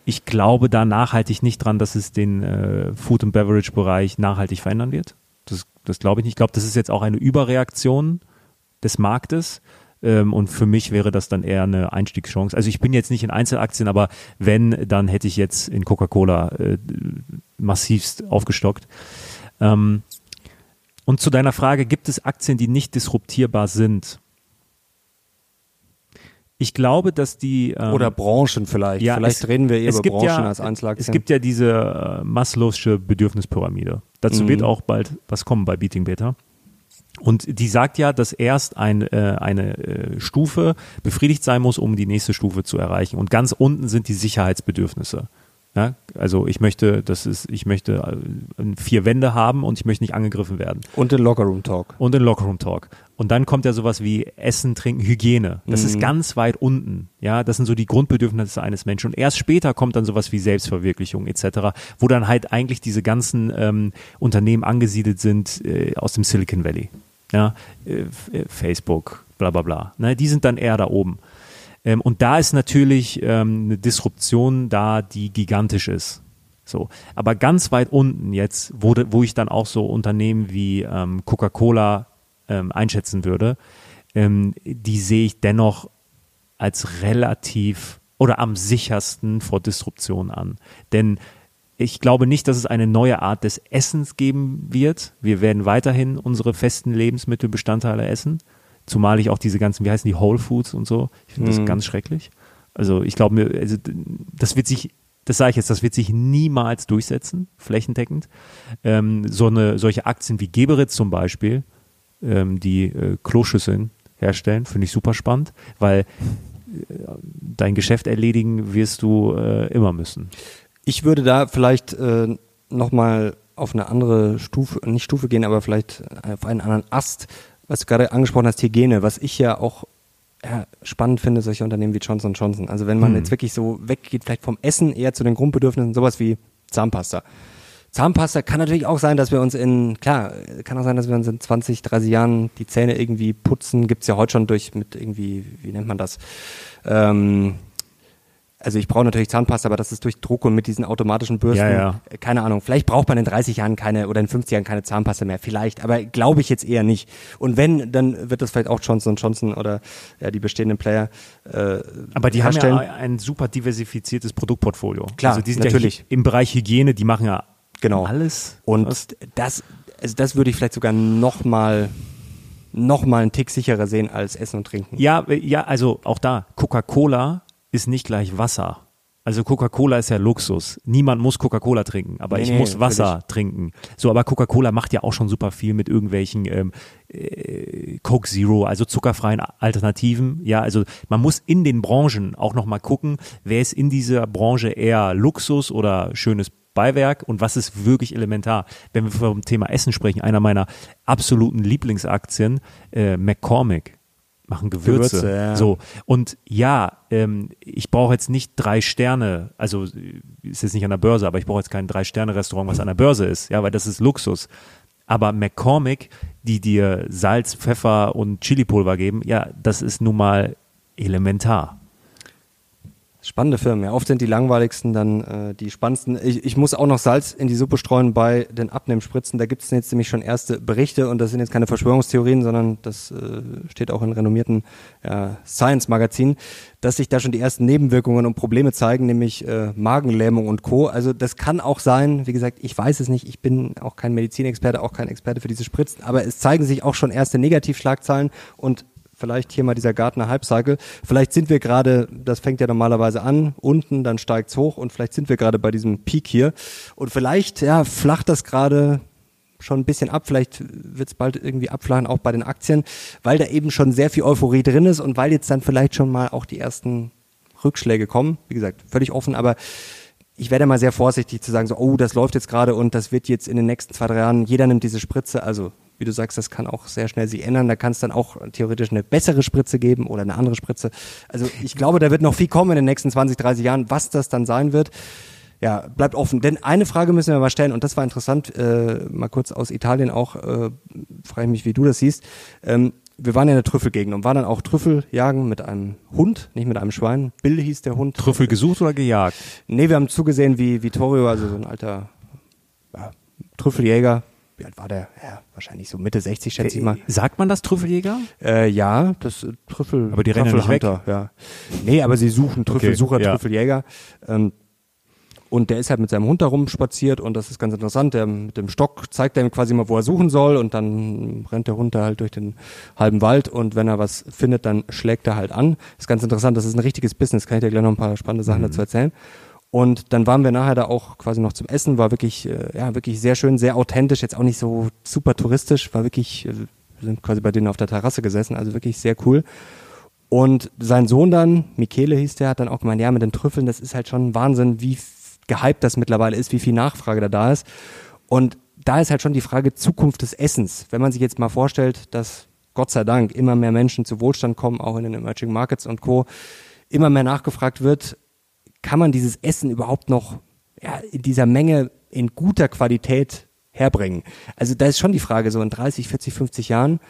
ich glaube da nachhaltig nicht dran, dass es den äh, Food- and Beverage-Bereich nachhaltig verändern wird. Das, das glaube ich nicht. Ich glaube, das ist jetzt auch eine Überreaktion des Marktes. Ähm, und für mich wäre das dann eher eine Einstiegschance. Also ich bin jetzt nicht in Einzelaktien, aber wenn, dann hätte ich jetzt in Coca-Cola äh, massivst aufgestockt. Ähm, und zu deiner Frage, gibt es Aktien, die nicht disruptierbar sind? Ich glaube, dass die ähm, Oder Branchen vielleicht. ja, vielleicht es- reden wir eher über Branchen ja, als Einzelaktien. Es gibt ja diese äh, Maslow'sche Bedürfnispyramide. Dazu Mhm. wird auch bald was kommen bei Beating Beta. Und die sagt ja, dass erst ein, äh, eine äh, Stufe befriedigt sein muss, um die nächste Stufe zu erreichen. Und ganz unten sind die Sicherheitsbedürfnisse. Ja, also ich möchte, das ist, ich möchte äh, vier Wände haben und ich möchte nicht angegriffen werden. Und den Lockerroom Talk. Und den Lockerroom Talk. Und dann kommt ja sowas wie Essen, Trinken, Hygiene. Das ist ganz weit unten. Ja, das sind so die Grundbedürfnisse eines Menschen. Und erst später kommt dann sowas wie Selbstverwirklichung etc., wo dann halt eigentlich diese ganzen ähm, Unternehmen angesiedelt sind äh, aus dem Silicon Valley. Ja, äh, äh, Facebook, bla bla bla. Ne, die sind dann eher da oben. Ähm, und da ist natürlich ähm, eine Disruption da, die gigantisch ist. So, aber ganz weit unten jetzt, wo, wo ich dann auch so Unternehmen wie ähm, Coca-Cola ähm, einschätzen würde, ähm, die sehe ich dennoch als relativ oder am sichersten vor Disruption an. Denn ich glaube nicht, dass es eine neue Art des Essens geben wird. Wir werden weiterhin unsere festen Lebensmittelbestandteile essen. Zumal ich auch diese ganzen, wie heißen die, Whole Foods und so, ich finde das ganz schrecklich. Also ich glaube mir, also das wird sich, das sage ich jetzt, das wird sich niemals durchsetzen, flächendeckend. Ähm, so eine, solche Aktien wie Geberitz zum Beispiel, ähm, die äh, Kloschüsseln herstellen, finde ich super spannend, weil äh, dein Geschäft erledigen wirst du äh, immer müssen. Ich würde da vielleicht äh, nochmal auf eine andere Stufe, nicht Stufe gehen, aber vielleicht auf einen anderen Ast, was du gerade angesprochen hast, Hygiene, was ich ja auch ja, spannend finde, solche Unternehmen wie Johnson Johnson. Also wenn man Hm. jetzt wirklich so weggeht, vielleicht vom Essen eher zu den Grundbedürfnissen, sowas wie Zahnpasta. Zahnpasta kann natürlich auch sein, dass wir uns in, klar, kann auch sein, dass wir uns in 20, 30 Jahren die Zähne irgendwie putzen. Gibt's ja heute schon durch mit irgendwie, wie nennt man das? Ähm, also ich brauche natürlich Zahnpasta, aber das ist durch Druck und mit diesen automatischen Bürsten. Ja, ja. Äh, Keine Ahnung. Vielleicht braucht man in 30 Jahren keine oder in 50 Jahren keine Zahnpasta mehr. Vielleicht. Aber glaube ich jetzt eher nicht. Und wenn, dann wird das vielleicht auch Johnson Johnson oder ja, die bestehenden Player äh, Aber die herstellen. haben ja ein super diversifiziertes Produktportfolio. Klar, also die sind natürlich. Ja im Bereich Hygiene, die machen ja Genau. alles. Und was- das, also das würde ich vielleicht sogar noch mal, noch mal einen Tick sicherer sehen als Essen und Trinken. Ja, äh, ja, also auch da, Coca-Cola ist nicht gleich Wasser. Also Coca-Cola ist ja Luxus. Niemand muss Coca-Cola trinken, aber Nee, ich muss Wasser natürlich. trinken. So, aber Coca-Cola macht ja auch schon super viel mit irgendwelchen ähm, äh, Coke Zero, also zuckerfreien Alternativen. Ja, also man muss in den Branchen auch noch mal gucken, wer ist in dieser Branche eher Luxus oder schönes Beiwerk und was ist wirklich elementar. Wenn wir vom Thema Essen sprechen, einer meiner absoluten Lieblingsaktien, äh, McCormick. Machen Gewürze. Gewürze, ja. So. Und ja, ähm, ich brauche jetzt nicht drei Sterne, also ist jetzt nicht an der Börse, aber ich brauche jetzt kein Drei-Sterne-Restaurant, was an der Börse ist, ja, weil das ist Luxus. Aber McCormick, die dir Salz, Pfeffer und Chilipulver geben, ja, das ist nun mal elementar. Spannende Firmen, ja. Oft sind die langweiligsten dann äh, die spannendsten. Ich, ich muss auch noch Salz in die Suppe streuen bei den Abnehmspritzen. Da gibt es jetzt nämlich schon erste Berichte und das sind jetzt keine Verschwörungstheorien, sondern das äh, steht auch in renommierten ja, Science-Magazinen, dass sich da schon die ersten Nebenwirkungen und Probleme zeigen, nämlich äh, Magenlähmung und Co. Also das kann auch sein, wie gesagt, ich weiß es nicht, ich bin auch kein Medizinexperte, auch kein Experte für diese Spritzen, aber es zeigen sich auch schon erste Negativschlagzeilen und vielleicht hier mal dieser Gartner Hype-Cycle. Vielleicht sind wir gerade, das fängt ja normalerweise an, unten, dann steigt's hoch und vielleicht sind wir gerade bei diesem Peak hier. Und vielleicht, ja, flacht das gerade schon ein bisschen ab. Vielleicht wird's bald irgendwie abflachen, auch bei den Aktien, weil da eben schon sehr viel Euphorie drin ist und weil jetzt dann vielleicht schon mal auch die ersten Rückschläge kommen. Wie gesagt, völlig offen, aber ich werde mal sehr vorsichtig zu sagen, so, oh, das läuft jetzt gerade und das wird jetzt in den nächsten zwei, drei Jahren, jeder nimmt diese Spritze, also wie du sagst, das kann auch sehr schnell sich ändern. Da kann es dann auch theoretisch eine bessere Spritze geben oder eine andere Spritze. Also ich glaube, da wird noch viel kommen in den nächsten 20, 30 Jahren, was das dann sein wird. Ja, bleibt offen. Denn eine Frage müssen wir mal stellen, und das war interessant, äh, mal kurz aus Italien auch, äh, frage ich mich, wie du das siehst. Ähm, wir waren ja in der Trüffelgegend und waren dann auch Trüffel jagen mit einem Hund, nicht mit einem Schwein. Bill hieß der Hund. Trüffel gesucht oder gejagt? Nee, wir haben zugesehen, wie Vittorio, also so ein alter ja, Trüffeljäger, wie alt war der? Ja, wahrscheinlich so Mitte 60, schätze ich mal. Sagt man das Trüffeljäger? Äh, ja, das äh, Trüffel. Aber die rennen nicht weg. Ja. Nee, aber sie suchen Trüffelsucher, Okay, ja. Trüffeljäger. Ähm, und der ist halt mit seinem Hund herumspaziert und das ist ganz interessant. Der mit dem Stock zeigt er ihm quasi mal, wo er suchen soll und dann rennt der Hund da halt durch den halben Wald und wenn er was findet, dann schlägt er halt an. ist ganz interessant. Das ist ein richtiges Business. Kann ich dir gleich noch ein paar spannende Sachen dazu erzählen. Und dann waren wir nachher da auch quasi noch zum Essen, war wirklich, äh, ja, wirklich sehr schön, sehr authentisch, jetzt auch nicht so super touristisch, war wirklich, äh, wir sind quasi bei denen auf der Terrasse gesessen, also wirklich sehr cool. Und sein Sohn dann, Michele hieß der, hat dann auch gemeint, ja, mit den Trüffeln, das ist halt schon Wahnsinn, wie gehypt das mittlerweile ist, wie viel Nachfrage da da ist. Und da ist halt schon die Frage Zukunft des Essens. Wenn man sich jetzt mal vorstellt, dass Gott sei Dank immer mehr Menschen zu Wohlstand kommen, auch in den Emerging Markets und Co., immer mehr nachgefragt wird, kann man dieses Essen überhaupt noch ja, in dieser Menge in guter Qualität herbringen? Also da ist schon die Frage, so in 30, 40, 50 Jahren.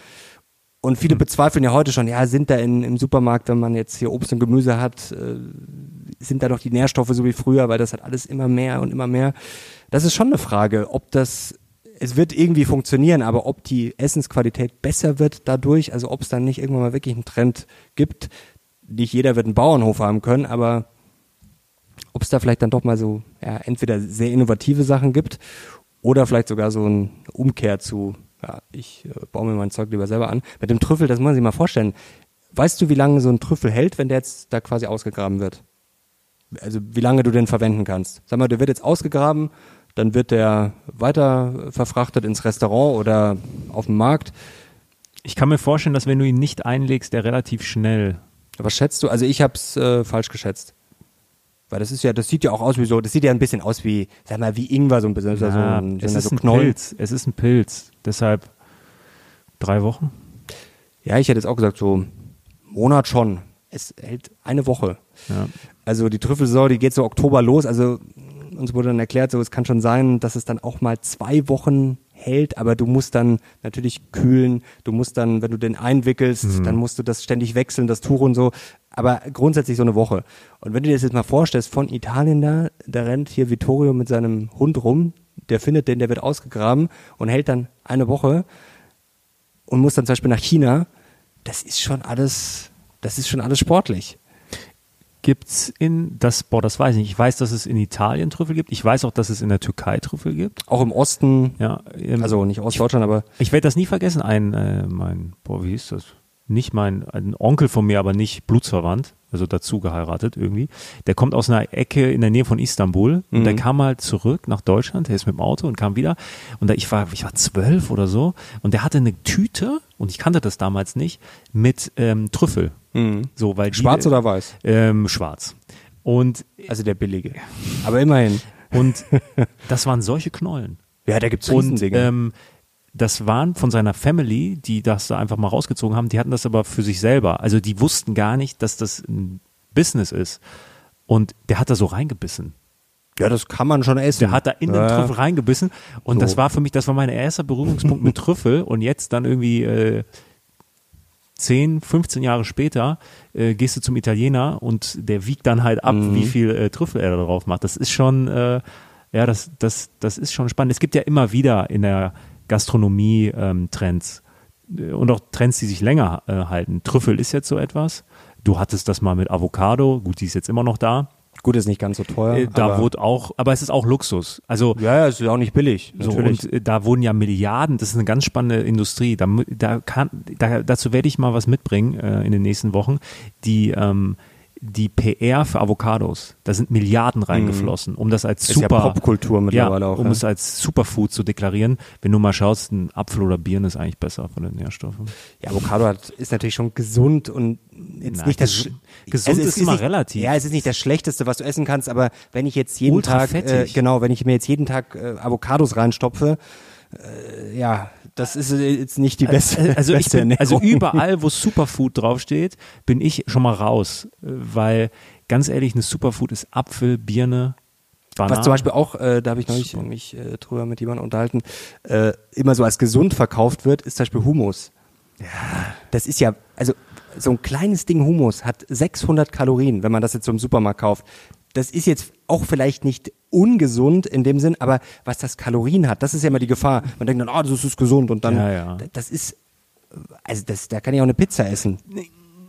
Und viele bezweifeln ja heute schon, ja, sind da in, im Supermarkt, wenn man jetzt hier Obst und Gemüse hat, äh, sind da doch die Nährstoffe so wie früher, weil das hat alles immer mehr und immer mehr. Das ist schon eine Frage, ob das, es wird irgendwie funktionieren, aber ob die Essensqualität besser wird dadurch, also ob es dann nicht irgendwann mal wirklich einen Trend gibt. Nicht jeder wird einen Bauernhof haben können, aber ob es da vielleicht dann doch mal so, ja, entweder sehr innovative Sachen gibt oder vielleicht sogar so eine Umkehr zu, ja, ich äh, baue mir mein Zeug lieber selber an. Mit dem Trüffel, das muss man sich mal vorstellen. Weißt du, wie lange so ein Trüffel hält, wenn der jetzt da quasi ausgegraben wird? Also wie lange du den verwenden kannst? Sag mal, der wird jetzt ausgegraben, dann wird der weiter verfrachtet ins Restaurant oder auf dem Markt. Ich kann mir vorstellen, dass wenn du ihn nicht einlegst, der relativ schnell. Was schätzt du? Also ich habe es äh, falsch geschätzt. Weil das ist ja, das sieht ja auch aus wie so, das sieht ja ein bisschen aus wie, sag mal, wie Ingwer so ein bisschen. Ja, so ein, es ist so ein Knollen. Pilz. Es ist ein Pilz. Deshalb drei Wochen. Ja, ich hätte jetzt auch gesagt, so Monat schon. Es hält eine Woche. Ja. Also die Trüffelsaison, die geht so Oktober los. Also uns wurde dann erklärt, so es kann schon sein, dass es dann auch mal zwei Wochen hält, aber du musst dann natürlich kühlen, du musst dann, wenn du den einwickelst, dann musst du das ständig wechseln, das Tuch und so. Aber grundsätzlich so eine Woche. Und wenn du dir das jetzt mal vorstellst, von Italien da, da rennt hier Vittorio mit seinem Hund rum, der findet den, der wird ausgegraben und hält dann eine Woche und muss dann zum Beispiel nach China. Das ist schon alles, das ist schon alles sportlich. Gibt's in das, boah, das weiß ich nicht. Ich weiß, dass es in Italien Trüffel gibt. Ich weiß auch, dass es in der Türkei Trüffel gibt. Auch im Osten, Ja, ähm, also nicht Ostdeutschland, aber Ich werde das nie vergessen. Ein, äh, mein, boah, wie hieß das? Nicht mein, ein Onkel von mir, aber nicht blutsverwandt, also dazu geheiratet irgendwie. Der kommt aus einer Ecke in der Nähe von Istanbul und der kam halt zurück nach Deutschland. Der ist mit dem Auto und kam wieder. Und da, ich war, ich war zwölf oder so und der hatte eine Tüte und ich kannte das damals nicht mit ähm, Trüffel. So, weil die, schwarz oder weiß? Ähm, schwarz. Und Also der billige. Aber immerhin. und das waren solche Knollen. Ja, da gibt's Und Riesendinge. ähm, das waren von seiner Family, die das da einfach mal rausgezogen haben, die hatten das aber für sich selber. Also die wussten gar nicht, dass das ein Business ist. Und der hat da so reingebissen. Ja, das kann man schon essen. Der hat da in den ja. Trüffel reingebissen und So. das war für mich, das war mein erster Berührungspunkt mit Trüffel und jetzt dann irgendwie äh, 10, 15 Jahre später äh, gehst du zum Italiener und der wiegt dann halt ab, Mhm. wie viel äh, Trüffel er da drauf macht. Das ist schon, äh, ja, das, das, das ist schon spannend. Es gibt ja immer wieder in der Gastronomie ähm, Trends äh, und auch Trends, die sich länger äh, halten. Trüffel ist jetzt so etwas. Du hattest das mal mit Avocado, gut, die ist jetzt immer noch da. Gut, ist nicht ganz so teuer. Äh, da aber, wurde auch, aber es ist auch Luxus. Also ja, ja, ist ja auch nicht billig. so, natürlich. und äh, da wurden ja Milliarden, das ist eine ganz spannende Industrie. Da, da kann, da, dazu werde ich mal was mitbringen äh, in den nächsten Wochen. Die, ähm, die PR für Avocados, da sind Milliarden reingeflossen, um das als Mhm. ist ja super Popkultur mittlerweile ja, auch. um ja. es als Superfood zu deklarieren. Wenn du mal schaust, ein Apfel oder Birne ist eigentlich besser von den Nährstoffen. Ja, Avocado hat, ist natürlich schon gesund und jetzt Na, nicht das gesund es ist immer nicht, relativ. Ja, es ist nicht das Schlechteste, was du essen kannst, aber wenn ich jetzt jeden Ultra Tag, äh, genau, wenn ich mir jetzt jeden Tag äh, Avocados reinstopfe, äh, ja, das ist jetzt nicht die beste, Also, ich beste bin, also überall, wo Superfood draufsteht, bin ich schon mal raus. Weil, ganz ehrlich, eine Superfood ist Apfel, Birne, Banane. Was zum Beispiel auch, äh, da habe ich neulich Super. mich äh, drüber mit jemandem unterhalten, äh, immer so als gesund verkauft wird, ist zum Beispiel Hummus. Ja. Das ist ja, also so ein kleines Ding Hummus hat 600 Kalorien, wenn man das jetzt so im Supermarkt kauft. Das ist jetzt auch vielleicht nicht ungesund in dem Sinn, aber was das Kalorien hat, das ist ja immer die Gefahr. Man denkt dann, oh, das ist gesund und dann, Ja, ja. das ist, also das, da kann ich auch eine Pizza essen.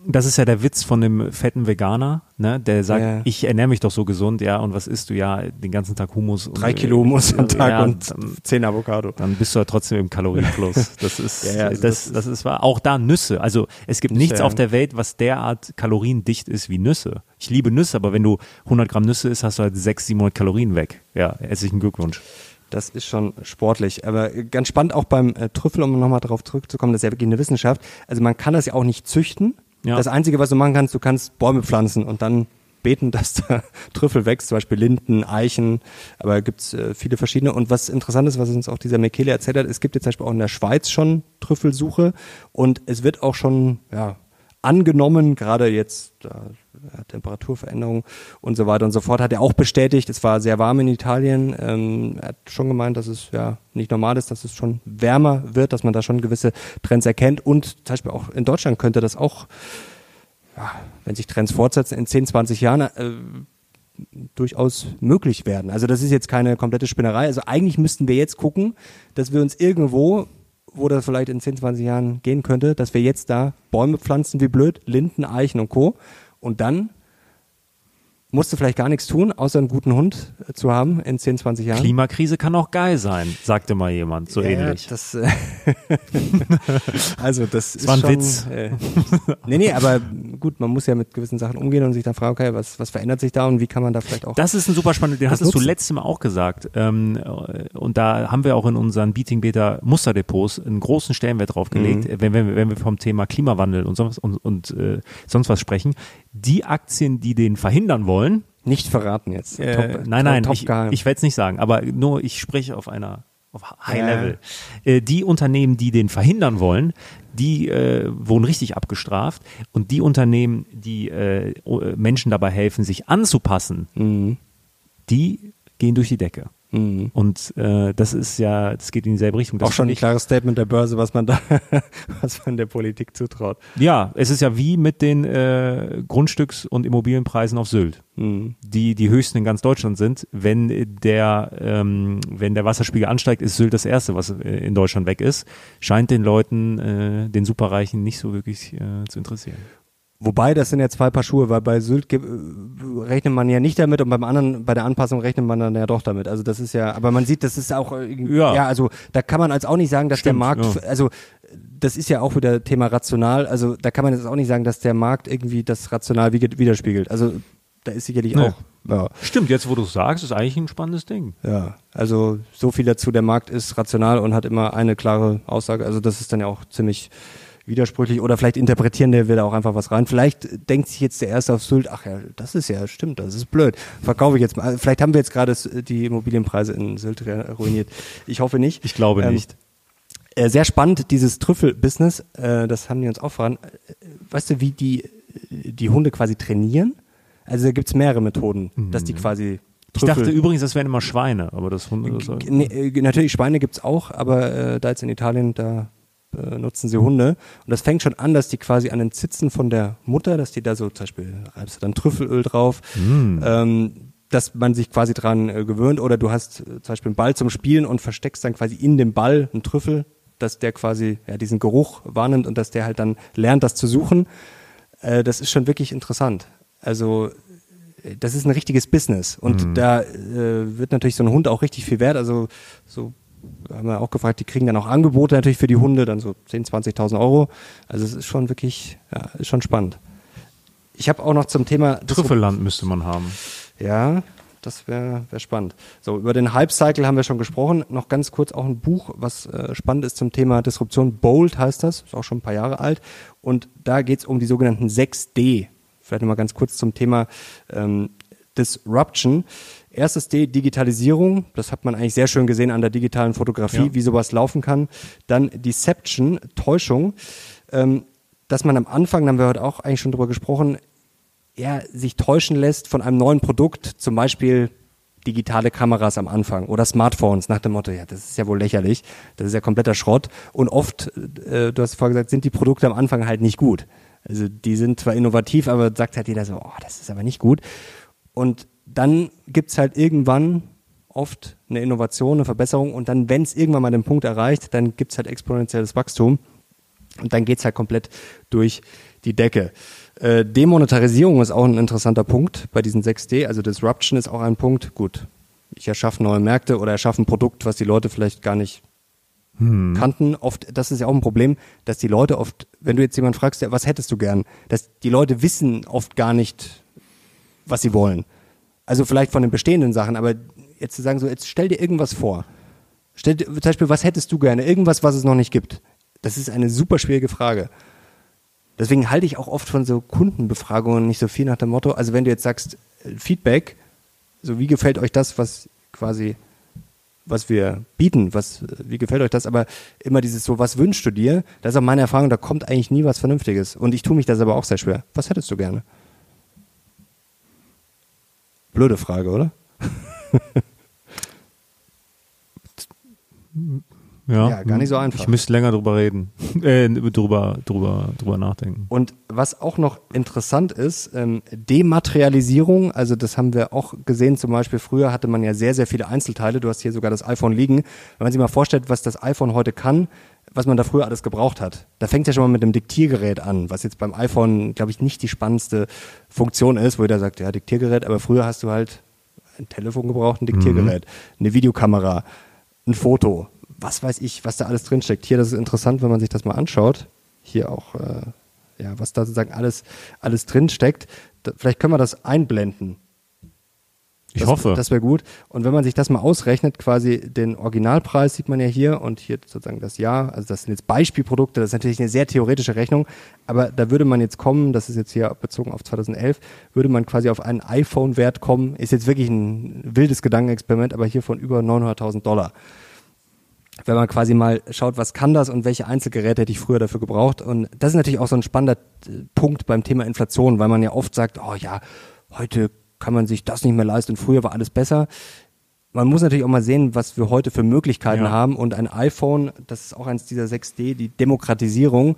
Das ist ja der Witz von dem fetten Veganer, ne? der sagt, Ja. ich ernähre mich doch so gesund, ja, und was isst du? Ja, den ganzen Tag Hummus. und- Drei Kilo Hummus am Tag ja, und dann, zehn Avocado. dann bist du ja trotzdem im Kalorienplus. Das ist, Ja, also das, das das ist wahr. Auch da Nüsse. Also es gibt nichts ja. auf der Welt, was derart kaloriendicht ist wie Nüsse. Ich liebe Nüsse, aber wenn du 100 Gramm Nüsse isst, hast du halt 600, 700 Kalorien weg. Ja, herzlichen Glückwunsch. Das ist schon sportlich. Aber ganz spannend auch beim äh, Trüffel, um nochmal darauf zurückzukommen, das ist ja wirklich eine Wissenschaft. Also man kann das ja auch nicht züchten. Ja. Das Einzige, was du machen kannst, du kannst Bäume pflanzen und dann beten, dass da Trüffel wächst, zum Beispiel Linden, Eichen, aber gibt's äh, viele verschiedene. Und was interessant ist, was uns auch dieser Mekele erzählt hat, es gibt jetzt zum Beispiel auch in der Schweiz schon Trüffelsuche und es wird auch schon, ja, angenommen, gerade jetzt da, ja, Temperaturveränderung und so weiter und so fort, hat er auch bestätigt, es war sehr warm in Italien. Ähm, er hat schon gemeint, dass es ja nicht normal ist, dass es schon wärmer wird, dass man da schon gewisse Trends erkennt. Und zum Beispiel auch in Deutschland könnte das auch, ja, wenn sich Trends fortsetzen, in 10, 20 Jahren äh, durchaus möglich werden. Also das ist jetzt keine komplette Spinnerei. Also eigentlich müssten wir jetzt gucken, dass wir uns irgendwo, wo das vielleicht in 10, 20 Jahren gehen könnte, dass wir jetzt da Bäume pflanzen wie blöd, Linden, Eichen und Co. Und dann musst du vielleicht gar nichts tun, außer einen guten Hund äh, zu haben in 10, 20 Jahren. Klimakrise kann auch geil sein, sagte mal jemand, so Ja, ähnlich. Das, äh, also das, ist war ein schon, Witz. Äh, nee, nee, aber gut, man muss ja mit gewissen Sachen umgehen und sich dann fragen, okay, was, was verändert sich da und wie kann man da vielleicht auch Das ist ein super spannender, den Das hattest du letztes Mal auch gesagt. Ähm, äh, und da haben wir auch in unseren Beating Beta Musterdepots einen großen Stellenwert drauf gelegt, Mhm. wenn, wenn, wir- wenn wir vom Thema Klimawandel und sonst, und, und äh, sonst was sprechen. Die Aktien, die den verhindern wollen, nicht verraten jetzt. äh, Top- nein, nein, top ich, ich werde es nicht sagen, aber nur ich spreche auf einer auf High Ja. Level. Äh, die Unternehmen, die den verhindern wollen, die äh, wurden richtig abgestraft und die Unternehmen, die äh, Menschen dabei helfen, sich anzupassen, Mhm. die gehen durch die Decke. Mhm. Und äh, das ist ja, das geht in dieselbe Richtung. Das Auch schon ein klares Statement der Börse, was man da, was man der Politik zutraut. Ja, es ist ja wie mit den äh, Grundstücks- und Immobilienpreisen auf Sylt, Mhm. die die höchsten in ganz Deutschland sind. Wenn der, ähm, wenn der Wasserspiegel ansteigt, ist Sylt das erste, was äh, in Deutschland weg ist. Scheint den Leuten, äh, den Superreichen, nicht so wirklich äh, zu interessieren. Wobei, das sind ja zwei Paar Schuhe, weil bei Sylt rechnet man ja nicht damit und beim anderen, bei der Anpassung rechnet man dann ja doch damit. Also das ist ja, aber man sieht, das ist auch irgendwie, Ja. ja, also da kann man als auch nicht sagen, dass Stimmt, der Markt, ja. also das ist ja auch wieder Thema rational, also da kann man jetzt auch nicht sagen, dass der Markt irgendwie das rational widerspiegelt. Also da ist sicherlich Nee. auch, ja, Stimmt, jetzt wo du es sagst, ist eigentlich ein spannendes Ding. ja, also so viel dazu, der Markt ist rational und hat immer eine klare Aussage, also das ist dann ja auch ziemlich widersprüchlich oder vielleicht interpretieren der wieder auch einfach was rein. Vielleicht denkt sich jetzt der Erste auf Sylt, ach ja, das ist ja, stimmt, das ist blöd. Verkaufe ich jetzt mal. Vielleicht haben wir jetzt gerade die Immobilienpreise in Sylt ruiniert. Ich hoffe nicht. Ich glaube Ähm, nicht. Äh, sehr spannend, dieses Trüffel-Business, äh, das haben die uns auch voran. Weißt du, wie die, die Hunde quasi trainieren? Also da gibt's mehrere Methoden, dass die quasi Ich dachte übrigens, das wären immer Schweine, aber das Hunde. Das Nee, äh, natürlich, Schweine gibt's auch, aber äh, da jetzt in Italien, da äh, nutzen sie Hunde. Und das fängt schon an, dass die quasi an den Zitzen von der Mutter, dass die da so zum Beispiel reibst du dann Trüffelöl drauf, ähm, dass man sich quasi dran äh, gewöhnt. Oder du hast äh, zum Beispiel einen Ball zum Spielen und versteckst dann quasi in dem Ball einen Trüffel, dass der quasi ja, diesen Geruch wahrnimmt und dass der halt dann lernt, das zu suchen. Äh, das ist schon wirklich interessant. Also äh, das ist ein richtiges Business und da äh, wird natürlich so ein Hund auch richtig viel wert. Also so haben wir auch gefragt, die kriegen dann auch Angebote natürlich für die Hunde, dann so 10.000, 20.000 Euro. Also es ist schon wirklich, ja, ist schon spannend. Ich habe auch noch zum Thema Trüffelland müsste man haben. ja, das wäre wär spannend. So, über den Hype-Cycle haben wir schon gesprochen. Noch ganz kurz auch ein Buch, was äh, spannend ist zum Thema Disruption. Bold heißt das, ist auch schon ein paar Jahre alt. Und da geht es um die sogenannten 6D. Vielleicht nochmal ganz kurz zum Thema ähm, Disruption. Erstes D, Digitalisierung. Das hat man eigentlich sehr schön gesehen an der digitalen Fotografie, Ja. wie sowas laufen kann. Dann Deception, Täuschung. Ähm, dass man am Anfang, da haben wir heute auch eigentlich schon drüber gesprochen, er sich täuschen lässt von einem neuen Produkt, zum Beispiel digitale Kameras am Anfang oder Smartphones nach dem Motto, ja, das ist ja wohl lächerlich, das ist ja kompletter Schrott. Und oft, äh, du hast vorher gesagt, sind die Produkte am Anfang halt nicht gut. Also die sind zwar innovativ, aber sagt halt jeder so, oh, das ist aber nicht gut. Und dann gibt's halt irgendwann oft eine Innovation, eine Verbesserung und dann, wenn es irgendwann mal den Punkt erreicht, dann gibt's halt exponentielles Wachstum. Und dann geht's halt komplett durch die Decke. Äh, Demonetarisierung ist auch ein interessanter Punkt bei diesen 6D. Also Disruption ist auch ein Punkt. Gut, ich erschaffe neue Märkte oder erschaffe ein Produkt, was die Leute vielleicht gar nicht kannten. Oft, das ist ja auch ein Problem, dass die Leute oft, wenn du jetzt jemanden fragst, was hättest du gern, dass die Leute wissen oft gar nicht, was sie wollen. Also vielleicht von den bestehenden Sachen, aber jetzt zu sagen, so, jetzt stell dir irgendwas vor. Stell dir, zum Beispiel, was hättest du gerne? Irgendwas, was es noch nicht gibt. Das ist eine super schwierige Frage. Deswegen halte ich auch oft von so Kundenbefragungen nicht so viel nach dem Motto, also wenn du jetzt sagst, äh, Feedback, so wie gefällt euch das, was quasi, was wir bieten, was, äh, wie gefällt euch das, aber immer dieses so, was wünschst du dir, das ist auch meine Erfahrung, da kommt eigentlich nie was Vernünftiges. Und ich tue mich das aber auch sehr schwer. Was hättest du gerne? Blöde Frage, oder? Ja, Ja, gar nicht so einfach. Ich müsste länger drüber reden, äh, drüber, drüber, drüber nachdenken. Und was auch noch interessant ist, ähm, Dematerialisierung, also das haben wir auch gesehen, zum Beispiel früher hatte man ja sehr, sehr viele Einzelteile, du hast hier sogar das iPhone liegen. Wenn man sich mal vorstellt, was das iPhone heute kann, was man da früher alles gebraucht hat, da fängt ja schon mal mit dem Diktiergerät an, was jetzt beim iPhone, glaube ich, nicht die spannendste Funktion ist, wo jeder sagt, ja, Diktiergerät, aber früher hast du halt ein Telefon gebraucht, ein Diktiergerät, eine Videokamera, ein Foto, was weiß ich, was da alles drinsteckt. Hier, das ist interessant, wenn man sich das mal anschaut. Hier auch, äh, ja, was da sozusagen alles, alles drinsteckt. Da, vielleicht können wir das einblenden. Ich das, hoffe. Das wäre gut. Und wenn man sich das mal ausrechnet, quasi den Originalpreis sieht man ja hier und hier sozusagen das Jahr. Also das sind jetzt Beispielprodukte, das ist natürlich eine sehr theoretische Rechnung, aber da würde man jetzt kommen, das ist jetzt hier bezogen auf 2011, würde man quasi auf einen iPhone-Wert kommen. Ist jetzt wirklich ein wildes Gedankenexperiment, aber hier von über 900.000 Dollar wenn man quasi mal schaut, was kann das und welche Einzelgeräte hätte ich früher dafür gebraucht. Und das ist natürlich auch so ein spannender äh, Punkt beim Thema Inflation, weil man ja oft sagt, oh ja, heute kann man sich das nicht mehr leisten früher war alles besser. Man muss natürlich auch mal sehen, was wir heute für Möglichkeiten Ja. haben und ein iPhone, das ist auch eins dieser 6D, die Demokratisierung.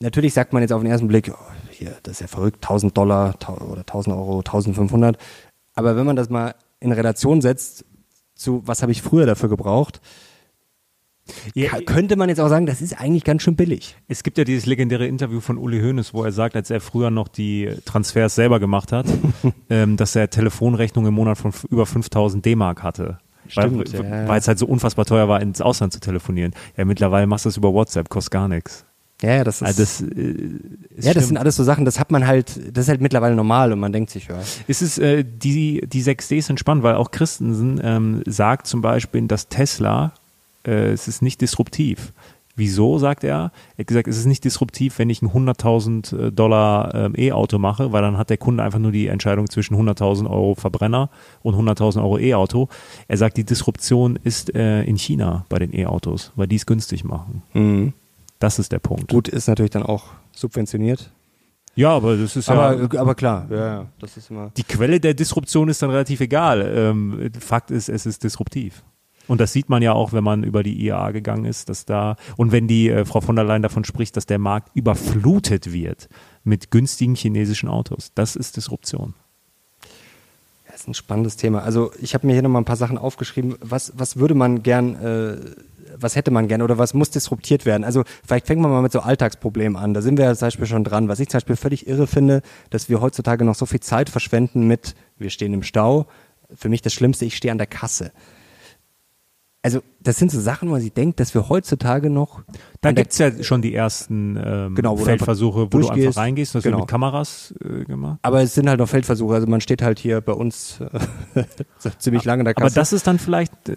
Natürlich sagt man jetzt auf den ersten Blick, oh, hier, das ist ja verrückt, 1000 Dollar oder 1000 Euro, 1500. Aber wenn man das mal in Relation setzt zu, was habe ich früher dafür gebraucht, Ja, könnte man jetzt auch sagen, das ist eigentlich ganz schön billig. Es gibt ja dieses legendäre Interview von Uli Hoeneß, wo er sagt, als er früher noch die Transfers selber gemacht hat, ähm, dass er Telefonrechnungen im Monat von über 5000 D-Mark hatte. Stimmt, weil, ja. weil es halt so unfassbar teuer war, ins Ausland zu telefonieren. Ja, mittlerweile machst du das über WhatsApp, kostet gar nichts. Ja, ja, das ist, Also das, äh, ist ja, das sind alles so Sachen, das hat man halt, das ist halt mittlerweile normal und man denkt sich, ja. Es ist, äh, die, die 6Ds sind spannend, weil auch Christensen ähm, sagt zum Beispiel, dass Tesla, äh, es ist nicht disruptiv. Wieso, sagt er? Er hat gesagt, es ist nicht disruptiv, wenn ich ein 100.000 äh, Dollar ähm, E-Auto mache, weil dann hat der Kunde einfach nur die Entscheidung zwischen 100.000 Euro Verbrenner und 100.000 Euro E-Auto. Er sagt, die Disruption ist äh, in China bei den E-Autos, weil die es günstig machen. Mhm. Das ist der Punkt. Gut, ist natürlich dann auch subventioniert. Ja, aber das ist Aber, ja. aber klar, ja, ja, das ist immer. Die Quelle der Disruption ist dann relativ egal. Ähm, Fakt ist, es ist disruptiv. Und das sieht man ja auch, wenn man über die IAA gegangen ist, dass da, und wenn die äh, Frau von der Leyen davon spricht, dass der Markt überflutet wird mit günstigen chinesischen Autos. Das ist Disruption. Das ist ein spannendes Thema. Also ich habe mir hier nochmal ein paar Sachen aufgeschrieben. Was, was würde man gern, äh, was hätte man gern oder was muss disruptiert werden? Also vielleicht fängt man mal mit so Alltagsproblemen an. Da sind wir ja zum Beispiel schon dran. Was ich zum Beispiel völlig irre finde, dass wir heutzutage noch so viel Zeit verschwenden mit, wir stehen im Stau. Für mich das Schlimmste, ich stehe an der Kasse. Also das sind so Sachen, wo man sich denkt, dass wir heutzutage noch Da der- gibt's ja schon die ersten ähm, Genau, wo Feldversuche, wo du einfach reingehst. Das Genau. wird mit Kameras äh, gemacht. aber es sind halt noch Feldversuche. Also man steht halt hier bei uns äh, ziemlich lange in der Aber Kasse. das ist dann vielleicht, äh,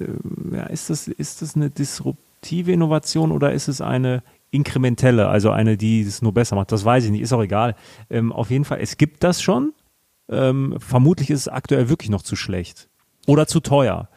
ja, ist das, ist das eine disruptive Innovation oder ist es eine inkrementelle, also eine, die es nur besser macht? Das weiß ich nicht, ist auch egal. Ähm, auf jeden Fall, es gibt das schon. Ähm, vermutlich ist es aktuell wirklich noch zu schlecht oder zu teuer.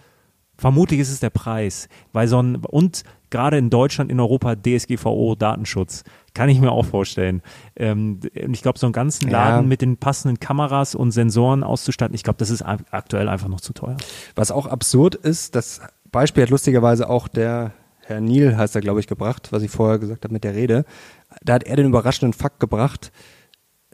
Vermutlich ist es der Preis, weil so ein, und gerade in Deutschland, in Europa DSGVO Datenschutz, kann ich mir auch vorstellen. Ähm, und ich glaube, so einen ganzen Ja. Laden mit den passenden Kameras und Sensoren auszustatten, ich glaube, das ist ak- aktuell einfach noch zu teuer. Was auch absurd ist, das Beispiel hat lustigerweise auch der Herr Niel, heißt er, glaube ich, gebracht, was ich vorher gesagt habe mit der Rede. Da hat er den überraschenden Fakt gebracht,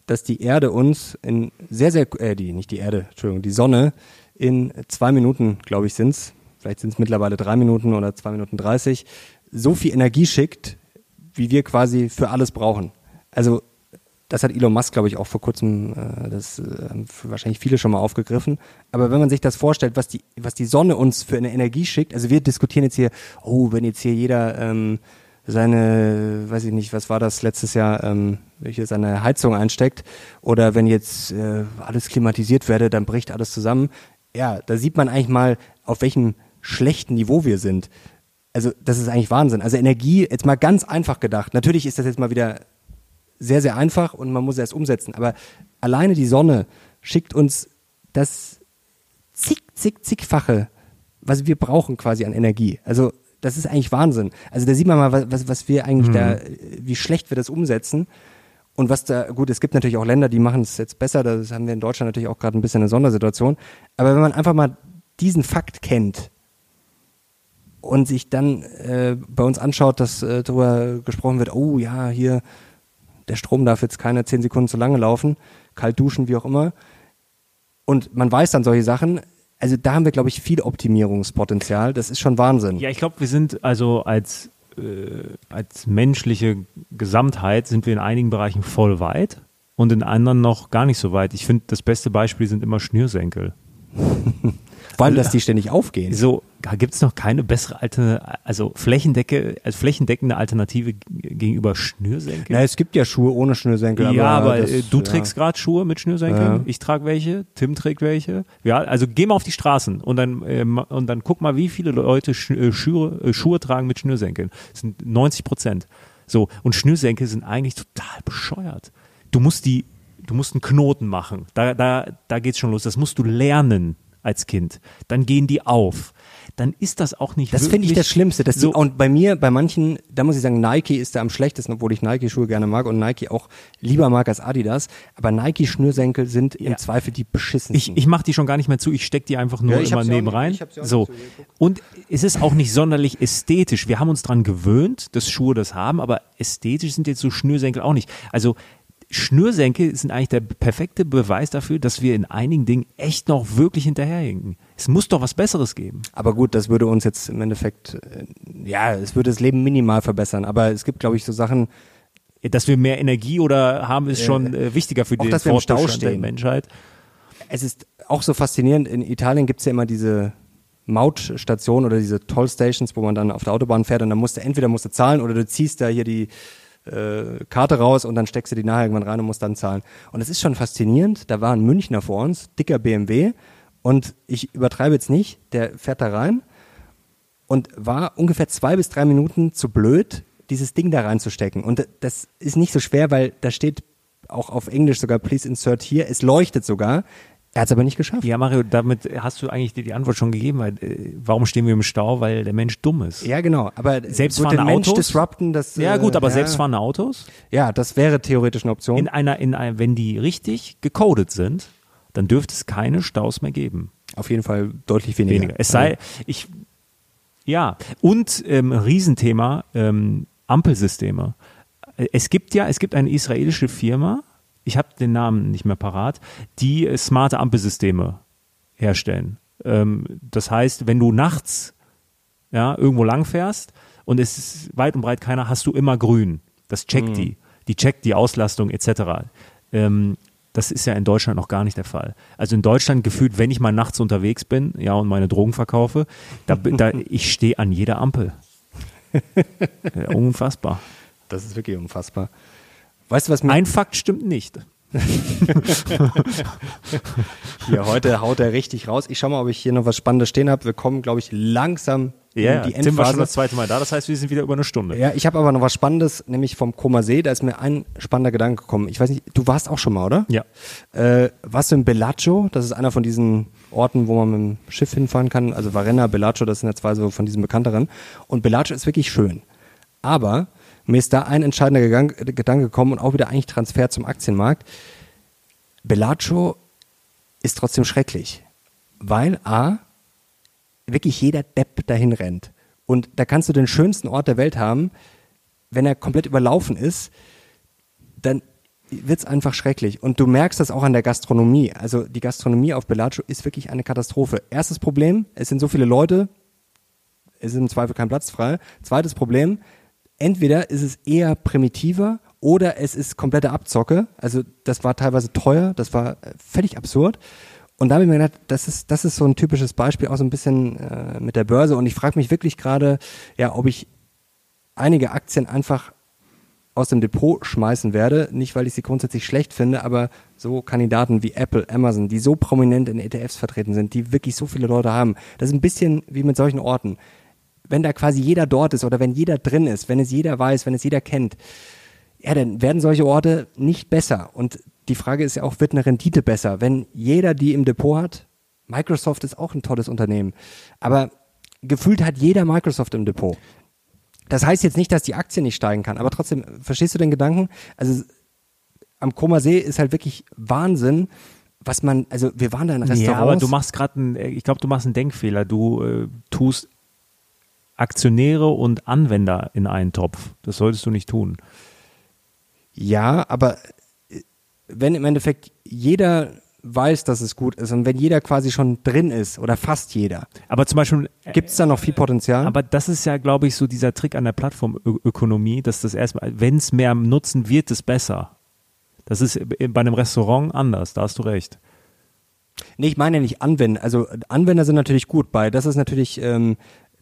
dass die Erde uns in sehr, sehr, äh, die, nicht die Erde, Entschuldigung, die Sonne in zwei Minuten, glaube ich, sind's, vielleicht sind es mittlerweile drei Minuten oder zwei Minuten dreißig, so viel Energie schickt, wie wir quasi für alles brauchen. Also das hat Elon Musk, glaube ich, auch vor kurzem, äh, das äh, haben wahrscheinlich viele schon mal aufgegriffen. Aber wenn man sich das vorstellt, was die, was die Sonne uns für eine Energie schickt, also wir diskutieren jetzt hier, oh, wenn jetzt hier jeder ähm, seine, weiß ich nicht, was war das letztes Jahr, ähm, hier seine Heizung einsteckt, oder wenn jetzt äh, alles klimatisiert werde, dann bricht alles zusammen. Ja, da sieht man eigentlich mal, auf welchem schlechten Niveau wir sind. Also das ist eigentlich Wahnsinn. Also Energie, jetzt mal ganz einfach gedacht. Natürlich ist das jetzt mal wieder sehr, sehr einfach und man muss es erst umsetzen. Aber alleine die Sonne schickt uns das zig, zig, zigfache, was wir brauchen quasi an Energie. Also das ist eigentlich Wahnsinn. Also da sieht man mal, was- was, wir eigentlich da, wie schlecht wir das umsetzen. Und was da, gut, es gibt natürlich auch Länder, die machen es jetzt besser, das haben wir in Deutschland natürlich auch gerade ein bisschen eine Sondersituation. Aber wenn man einfach mal diesen Fakt kennt und sich dann äh, bei uns anschaut, dass äh, darüber gesprochen wird, oh ja, hier, der Strom darf jetzt keine zehn Sekunden zu lange laufen, kalt duschen, wie auch immer. Und man weiß dann solche Sachen. Also da haben wir, glaube ich, viel Optimierungspotenzial. Das ist schon Wahnsinn. Ja, ich glaube, wir sind also als, äh, als menschliche Gesamtheit sind wir in einigen Bereichen voll weit und in anderen noch gar nicht so weit. Ich finde, das beste Beispiel sind immer Schnürsenkel. Vor allem, dass die ständig aufgehen. So, gibt es noch keine bessere Alternative, also Flächendecke, als flächendeckende Alternative gegenüber Schnürsenkeln? Na, es gibt ja Schuhe ohne Schnürsenkel. ja, aber das, äh, du ja. trägst gerade Schuhe mit Schnürsenkeln, Ja. ich trage welche, Tim trägt welche. Ja, also geh mal auf die Straßen und dann ähm, und dann guck mal, wie viele Leute Sch äh, Schuhe, äh, Schuhe tragen mit Schnürsenkeln. Das sind 90 Prozent. So und Schnürsenkel sind eigentlich total bescheuert. Du musst die, du musst einen Knoten machen. Da da da geht's schon los. Das musst du lernen als Kind. Dann gehen die auf. Dann ist das auch nicht Das finde ich das Schlimmste. Das so, und bei mir, bei manchen, da muss ich sagen, Nike ist da am schlechtesten, obwohl ich Nike-Schuhe gerne mag und Nike auch lieber mag als Adidas. Aber Nike-Schnürsenkel sind im Ja. Zweifel die beschissensten. Ich, ich mache die schon gar nicht mehr zu, ich stecke die einfach nur Ja, ich immer neben rein. So. Und es ist auch nicht sonderlich ästhetisch. Wir haben uns dran gewöhnt, dass Schuhe das haben, aber ästhetisch sind jetzt so Schnürsenkel auch nicht. Also Schnürsenkel sind eigentlich der perfekte Beweis dafür, dass wir in einigen Dingen echt noch wirklich hinterherhinken. Es muss doch was Besseres geben. aber gut, das würde uns jetzt im Endeffekt, äh, ja, es würde das Leben minimal verbessern. Aber es gibt, glaube ich, so Sachen, Dass wir mehr Energie oder haben, ist schon äh, wichtiger für auch, den dass wir im Stau Fortbestand der stehen. Menschheit. es ist auch so faszinierend, in Italien gibt's ja immer diese Mautstation oder diese Tollstations, wo man dann auf der Autobahn fährt und dann musst du entweder musst du zahlen oder du ziehst da hier die äh, Karte raus und dann steckst du die nachher irgendwann rein und musst dann zahlen. Und es ist schon faszinierend, da war ein Münchner vor uns, dicker BMW und ich übertreibe jetzt nicht, der fährt da rein und war ungefähr zwei bis drei Minuten zu blöd, dieses Ding da reinzustecken. Und das ist nicht so schwer, weil da steht auch auf Englisch sogar, please insert here. Es leuchtet sogar. Er hat es aber nicht geschafft. Ja, Mario, damit hast du eigentlich dir die Antwort schon gegeben, weil äh, warum stehen wir im Stau? Weil der Mensch dumm ist. Ja, genau. Aber Selbstfahrende wird den Mensch Autos? disrupten, das. Ja, äh, gut, aber ja, selbstfahrende Autos, Ja, das wäre theoretisch eine Option. in einer, in einer, wenn die richtig gecodet sind, dann dürfte es keine Staus mehr geben. Auf jeden Fall deutlich weniger. Weniger. Es sei, ich, ja, und ähm, Riesenthema, ähm, Ampelsysteme. Äh, Es gibt ja, es gibt eine israelische Firma, ich habe den Namen nicht mehr parat, die äh, smarte Ampelsysteme herstellen. Ähm, das heißt, wenn du nachts ja, irgendwo lang fährst und es ist weit und breit keiner, hast du immer grün. Das checkt die. Die checkt die Auslastung etc. Ähm, das ist ja in Deutschland noch gar nicht der Fall. Also in Deutschland gefühlt, wenn ich mal nachts unterwegs bin, ja, und meine Drogen verkaufe, da, da ich stehe an jeder Ampel. Ja, unfassbar. Das ist wirklich unfassbar. Weißt du, was mir Ein Fakt stimmt nicht. hier heute haut er richtig raus? Ich schau mal, ob ich hier noch was Spannendes stehen habe. Wir kommen, glaube ich, langsam Ja, in die Tim war schon Endphase. das zweite Mal da, das heißt, wir sind wieder über eine Stunde. Ja, ich habe aber noch was Spannendes, nämlich vom Koma See. Da ist mir ein spannender Gedanke gekommen. Ich weiß nicht, du warst auch schon mal, oder? Ja. Äh, warst du in Bellagio? Das ist einer von diesen Orten, wo man mit dem Schiff hinfahren kann. Also Varenna, Bellagio, das sind ja zwei so von diesen bekannteren. Und Bellagio ist wirklich schön. Aber mir ist da ein entscheidender Gedanke gekommen und auch wieder eigentlich Transfer zum Aktienmarkt. Bellagio ist trotzdem schrecklich. Weil A, wirklich jeder Depp dahin rennt. Und da kannst du den schönsten Ort der Welt haben, wenn er komplett überlaufen ist, dann wird's einfach schrecklich. Und du merkst das auch an der Gastronomie. Also die Gastronomie auf Bellagio ist wirklich eine Katastrophe. Erstes Problem, es sind so viele Leute, es ist im Zweifel kein Platz frei. Zweites Problem, entweder ist es eher primitiver oder es ist komplette Abzocke. Also das war teilweise teuer, das war äh, völlig absurd. Und da habe ich mir gedacht, das ist, das ist so ein typisches Beispiel, auch so ein bisschen äh, mit der Börse. Und ich frage mich wirklich gerade, ja, ob ich einige Aktien einfach aus dem Depot schmeißen werde. Nicht, weil ich sie grundsätzlich schlecht finde, aber so Kandidaten wie Apple, Amazon, die so prominent in ETFs vertreten sind, die wirklich so viele Leute haben. Das ist ein bisschen wie mit solchen Orten. Wenn da quasi jeder dort ist oder wenn jeder drin ist, wenn es jeder weiß, wenn es jeder kennt, ja, dann werden solche Orte nicht besser. Und die Frage ist ja auch, wird eine Rendite besser? Wenn jeder die im Depot hat, Microsoft ist auch ein tolles Unternehmen, aber gefühlt hat jeder Microsoft im Depot. Das heißt jetzt nicht, dass die Aktie nicht steigen kann, aber trotzdem, verstehst du den Gedanken? Also am Koma See ist halt wirklich Wahnsinn, was man, also wir waren da in Restaurants. Ja, aber du machst gerade einen, ich glaube, du machst einen Denkfehler. Du äh, tust Aktionäre und Anwender in einen Topf. Das solltest du nicht tun. Ja, aber äh, wenn im Endeffekt jeder weiß, dass es gut ist und wenn jeder quasi schon drin ist oder fast jeder, Aber zum Beispiel, äh, gibt es da noch viel Potenzial? aber das ist ja, glaube ich, so dieser Trick an der Plattformökonomie, dass das erstmal, wenn es mehr nutzen, wird es besser. Das ist bei einem Restaurant anders, da hast du recht. Nee, ich meine ja nicht Anwender. Also äh, Anwender sind natürlich gut bei. Das ist natürlich, ähm,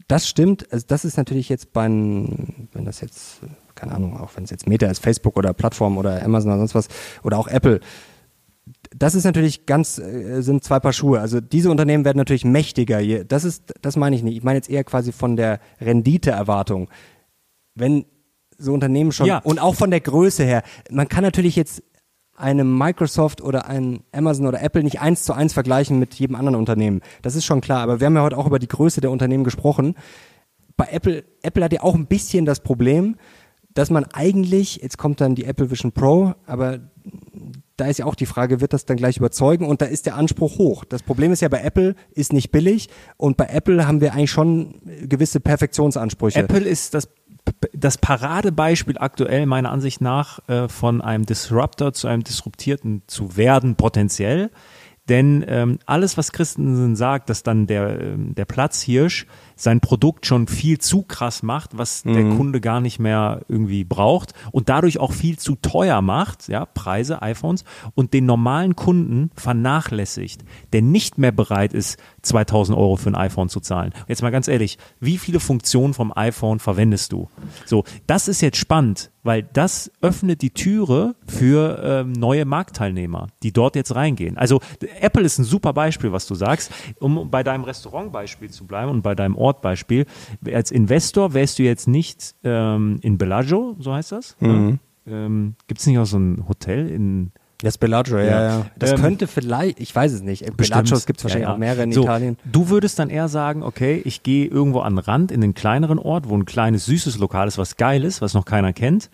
das stimmt. Also das ist natürlich jetzt bei, wenn das jetzt, keine Ahnung, auch wenn es jetzt Meta ist, Facebook oder Plattform oder Amazon oder sonst was oder auch Apple. Das ist natürlich ganz, äh, sind zwei Paar Schuhe. Also diese Unternehmen werden natürlich mächtiger. Das ist, das meine ich nicht. Ich meine jetzt eher quasi von der Renditeerwartung. Wenn so Unternehmen schon Ja. und auch von der Größe her. Man kann natürlich jetzt einem Microsoft oder ein Amazon oder Apple nicht eins zu eins vergleichen mit jedem anderen Unternehmen. Das ist schon klar. Aber wir haben ja heute auch über die Größe der Unternehmen gesprochen. Bei Apple, Apple hat ja auch ein bisschen das Problem, dass man eigentlich, jetzt kommt dann die Apple Vision Pro, aber da ist ja auch die Frage, wird das dann gleich überzeugen? Und da ist der Anspruch hoch. Das Problem ist ja bei Apple ist nicht billig und bei Apple haben wir eigentlich schon gewisse Perfektionsansprüche. Apple ist das, das Paradebeispiel aktuell meiner Ansicht nach äh, von einem Disruptor zu einem Disruptierten zu werden, potenziell. Denn ähm, alles, was Christensen sagt, dass dann der, ähm, der Platzhirsch sein Produkt schon viel zu krass macht, was der Kunde gar nicht mehr irgendwie braucht und dadurch auch viel zu teuer macht, ja, Preise, iPhones, und den normalen Kunden vernachlässigt, der nicht mehr bereit ist, 2000 Euro für ein iPhone zu zahlen. Jetzt mal ganz ehrlich, wie viele Funktionen vom iPhone verwendest du? So, das ist jetzt spannend, weil das öffnet die Türe für ähm, neue Marktteilnehmer, die dort jetzt reingehen. Also Apple ist ein super Beispiel, was du sagst. Um bei deinem Restaurantbeispiel zu bleiben und bei deinem Ortbeispiel. Als Investor wärst du jetzt nicht ähm, in Bellagio, so heißt das? Mhm. Ähm, Gibt es nicht auch so ein Hotel in Das Bellagio, ja, Ja. ja. Das Ähm, könnte vielleicht, ich weiß es nicht. Bellagios gibt es wahrscheinlich Ja, ja. auch mehrere in so, Italien. Du würdest dann eher sagen, okay, ich gehe irgendwo an den Rand in einen kleineren Ort, wo ein kleines, süßes Lokal ist, was geil ist, was noch keiner kennt.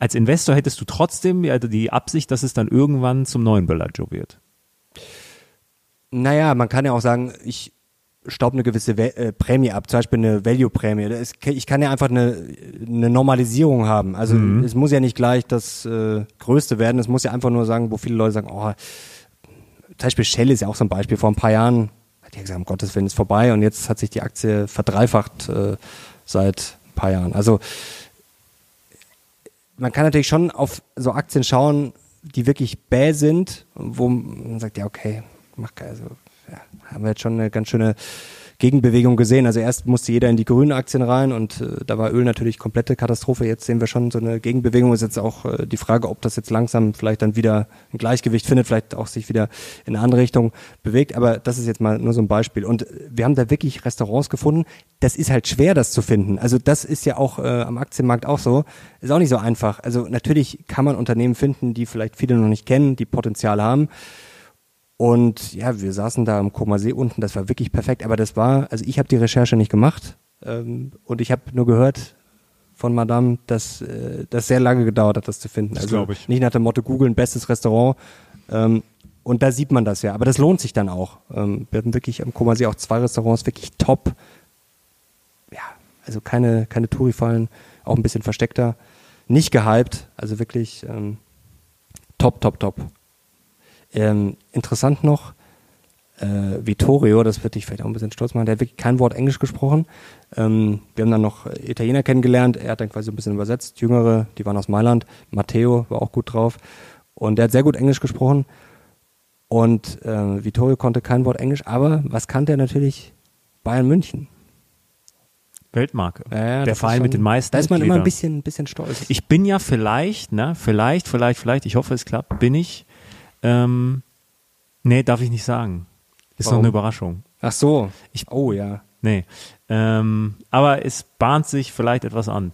Als Investor hättest du trotzdem die Absicht, dass es dann irgendwann zum neuen Bellagio wird. Naja, man kann ja auch sagen, ich staub eine gewisse Ve äh, Prämie ab, zum Beispiel eine Value-Prämie. Ich kann ja einfach eine, eine Normalisierung haben. Also es muss ja nicht gleich das äh, Größte werden, es muss ja einfach nur sagen, wo viele Leute sagen, oh, zum Beispiel Shell ist ja auch so ein Beispiel. Vor ein paar Jahren hat die gesagt, um Gottes Willen ist vorbei und jetzt hat sich die Aktie verdreifacht äh, seit ein paar Jahren. Also man kann natürlich schon auf so Aktien schauen, die wirklich bäh sind, wo man sagt, ja, okay, mach kein- also ja, haben wir jetzt schon eine ganz schöne Gegenbewegung gesehen. Also erst musste jeder in die grünen Aktien rein und äh, da war Öl natürlich komplette Katastrophe. Jetzt sehen wir schon so eine Gegenbewegung. Ist jetzt auch äh, die Frage, ob das jetzt langsam vielleicht dann wieder ein Gleichgewicht findet, vielleicht auch sich wieder in eine andere Richtung bewegt. Aber das ist jetzt mal nur so ein Beispiel. Und äh, wir haben da wirklich Restaurants gefunden. Das ist halt schwer, das zu finden. Also das ist ja auch äh, am Aktienmarkt auch so. Ist auch nicht so einfach. Also natürlich kann man Unternehmen finden, die vielleicht viele noch nicht kennen, die Potenzial haben. Und ja, wir saßen da am Koma See unten, das war wirklich perfekt, aber das war, also ich habe die Recherche nicht gemacht ähm, und ich habe nur gehört von Madame, dass äh, das sehr lange gedauert hat, das zu finden. Das also nicht nach dem Motto googeln, bestes Restaurant. Ähm, und da sieht man das ja, aber das lohnt sich dann auch. Ähm, wir hatten wirklich am Koma See auch zwei Restaurants, wirklich top. Ja, also keine, keine Touri-Fallen, auch ein bisschen versteckter. Nicht gehypt, also wirklich ähm, top, top, top. Ähm, interessant noch, äh, Vittorio, das wird dich vielleicht auch ein bisschen stolz machen, der hat wirklich kein Wort Englisch gesprochen. Ähm, wir haben dann noch Italiener kennengelernt, er hat dann quasi ein bisschen übersetzt, Jüngere, die waren aus Mailand, Matteo war auch gut drauf und der hat sehr gut Englisch gesprochen und äh, Vittorio konnte kein Wort Englisch, aber was kannte er natürlich? Bayern München. Weltmarke. Ja, Der Verein schon- mit den meisten Da ist man immer ein bisschen, ein bisschen stolz. Ich bin ja vielleicht, ne, vielleicht, vielleicht, vielleicht, ich hoffe, es klappt, bin ich, ähm, nee, darf ich nicht sagen. Ist noch Warum? eine Überraschung. Ach so. Ich- oh ja. Nee. Ähm, aber es bahnt sich vielleicht etwas an.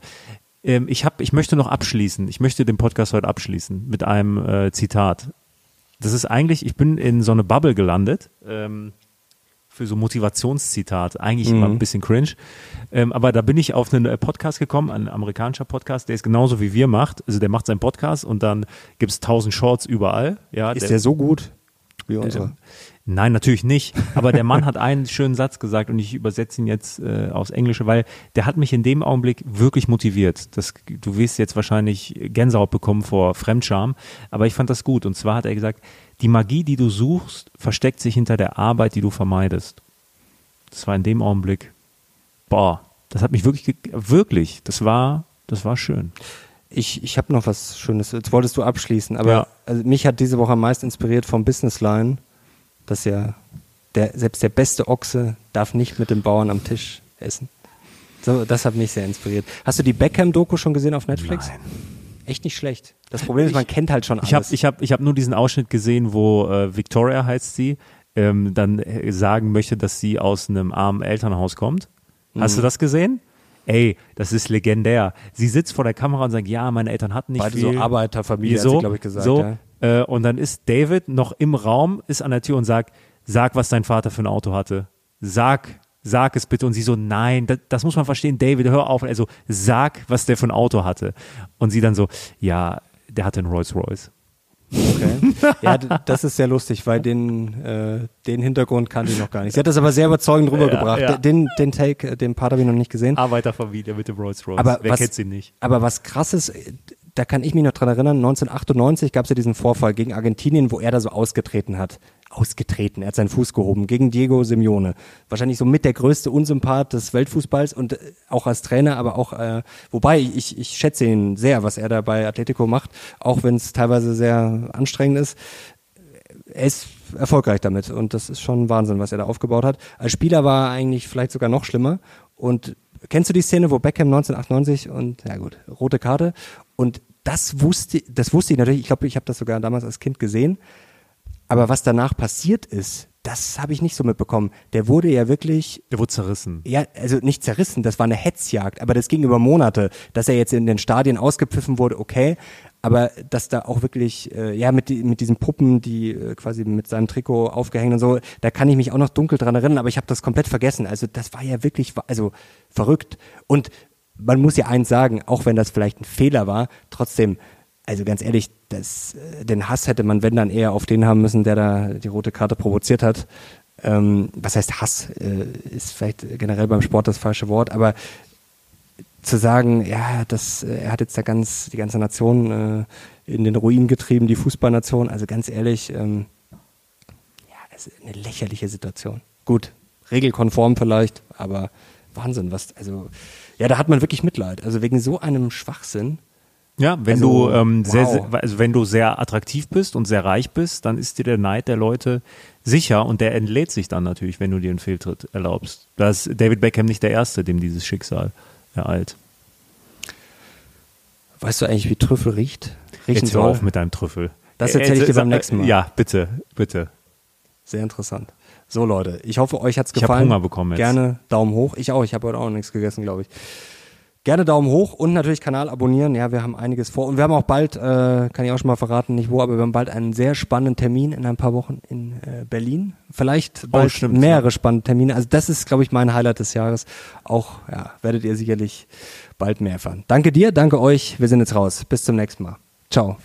Ähm, ich, hab, ich möchte noch abschließen. Ich möchte den Podcast heute abschließen mit einem äh, Zitat. Das ist eigentlich, ich bin in so eine Bubble gelandet. Ähm, für so Motivationszitat. Eigentlich immer ein bisschen cringe. Ähm, aber da bin ich auf einen äh, Podcast gekommen, ein amerikanischer Podcast, der ist genauso wie wir macht. Also der macht seinen Podcast und dann gibt es tausend Shorts überall. Ja, Ist der so gut wie unsere? ähm, Nein, natürlich nicht. Aber der Mann hat einen schönen Satz gesagt und ich übersetze ihn jetzt äh, aufs Englische, weil der hat mich in dem Augenblick wirklich motiviert. Das, du wirst jetzt wahrscheinlich Gänsehaut bekommen vor Fremdscham, aber ich fand das gut. Und zwar hat er gesagt, die Magie, die du suchst, versteckt sich hinter der Arbeit, die du vermeidest. Das war in dem Augenblick, boah, das hat mich wirklich, wirklich, das war, das war schön. Ich, ich habe noch was Schönes. Jetzt wolltest du abschließen, aber Ja. also mich hat diese Woche am meisten inspiriert vom Business Line, dass ja der, selbst der beste Ochse darf nicht mit dem Bauern am Tisch essen. So, das hat mich sehr inspiriert. Hast du die Beckham-Doku schon gesehen auf Netflix? Nein. Echt nicht schlecht. Das Problem ist, man kennt halt schon alles. Ich habe ich hab, ich hab nur diesen Ausschnitt gesehen, wo äh, Victoria heißt sie, ähm, dann äh, sagen möchte, dass sie aus einem armen Elternhaus kommt. Hast Mhm. du das gesehen? Ey, das ist legendär. Sie sitzt vor der Kamera und sagt, ja, meine Eltern hatten nicht Beide viel. so Arbeiterfamilie, so, glaube ich, gesagt. So, ja. äh, und dann ist David noch im Raum, ist an der Tür und sagt, sag, was dein Vater für ein Auto hatte. Sag, sag es bitte. Und sie so, nein, das, das muss man verstehen, David, hör auf. Also, sag, was der für ein Auto hatte. Und sie dann so, ja, der hatte einen Rolls Royce. Okay. ja, das ist sehr lustig, weil den, äh, den Hintergrund kannte ich noch gar nicht. Sie hat das aber sehr überzeugend rübergebracht. ja. Den, den Take, äh, den Part habe ich noch nicht gesehen. Arbeiterfamilie mit dem Rolls Royce. Aber Wer was- kennt sie nicht? Aber was krass ist, äh, da kann ich mich noch dran erinnern, 1998 gab es ja diesen Vorfall gegen Argentinien, wo er da so ausgetreten hat. Ausgetreten, er hat seinen Fuß gehoben gegen Diego Simeone. Wahrscheinlich so mit der größte Unsympath des Weltfußballs und äh, auch als Trainer, aber auch, äh, wobei ich, ich schätze ihn sehr, was er da bei Atletico macht, auch wenn es teilweise sehr anstrengend ist er ist erfolgreich damit und das ist schon Wahnsinn, was er da aufgebaut hat. Als Spieler war er eigentlich vielleicht sogar noch schlimmer. Und kennst du die Szene, wo Beckham 1998 und ja gut, rote Karte und das wusste, das wusste ich natürlich. Ich glaube, ich habe das sogar damals als Kind gesehen. Aber was danach passiert ist, das habe ich nicht so mitbekommen. Der wurde ja wirklich. Der wurde zerrissen. Ja, also nicht zerrissen, das war eine Hetzjagd, aber das ging über Monate. Dass er jetzt in den Stadien ausgepfiffen wurde, okay. Aber dass da auch wirklich, äh, ja, mit, die, mit diesen Puppen, die äh, quasi mit seinem Trikot aufgehängt und so, da kann ich mich auch noch dunkel dran erinnern, aber ich habe das komplett vergessen. Also das war ja wirklich, also verrückt. Und man muss ja eins sagen, auch wenn das vielleicht ein Fehler war, trotzdem, also ganz ehrlich, das, äh, den Hass hätte man, wenn dann eher auf den haben müssen, der da die rote Karte provoziert hat. Ähm, was heißt Hass? Äh, ist vielleicht generell beim Sport das falsche Wort, aber zu sagen, ja, das, äh, er hat jetzt da ganz, die ganze Nation äh, in den Ruin getrieben, die Fußballnation, also ganz ehrlich, ähm, ja, das ist eine lächerliche Situation. Gut, regelkonform vielleicht, aber Wahnsinn, was, also, ja, da hat man wirklich Mitleid. Also wegen so einem Schwachsinn ja, wenn also, du ähm, wow. sehr, also wenn du sehr attraktiv bist und sehr reich bist, dann ist dir der Neid der Leute sicher und der entlädt sich dann natürlich, wenn du dir einen Fehltritt erlaubst. Da ist David Beckham nicht der Erste, dem dieses Schicksal ereilt. Weißt du eigentlich, wie Trüffel riecht? Riechen Jetzt hör auf mit deinem Trüffel. Das erzähle ich dir beim nächsten Mal. Ja, bitte, bitte. Sehr interessant. So Leute, ich hoffe, euch hat's gefallen. Ich habe Hunger bekommen jetzt. Gerne Daumen hoch. Ich auch. Ich habe heute auch noch nichts gegessen, glaube ich. Gerne Daumen hoch und natürlich Kanal abonnieren. Ja, wir haben einiges vor. Und wir haben auch bald, äh, kann ich auch schon mal verraten, nicht wo, aber wir haben bald einen sehr spannenden Termin in ein paar Wochen in äh, Berlin. Vielleicht oh, bald oh, stimmt, mehrere ja. spannende Termine. Also das ist, glaube ich, mein Highlight des Jahres. Auch, ja, werdet ihr sicherlich bald mehr erfahren. Danke dir, danke euch. Wir sind jetzt raus. Bis zum nächsten Mal. Ciao.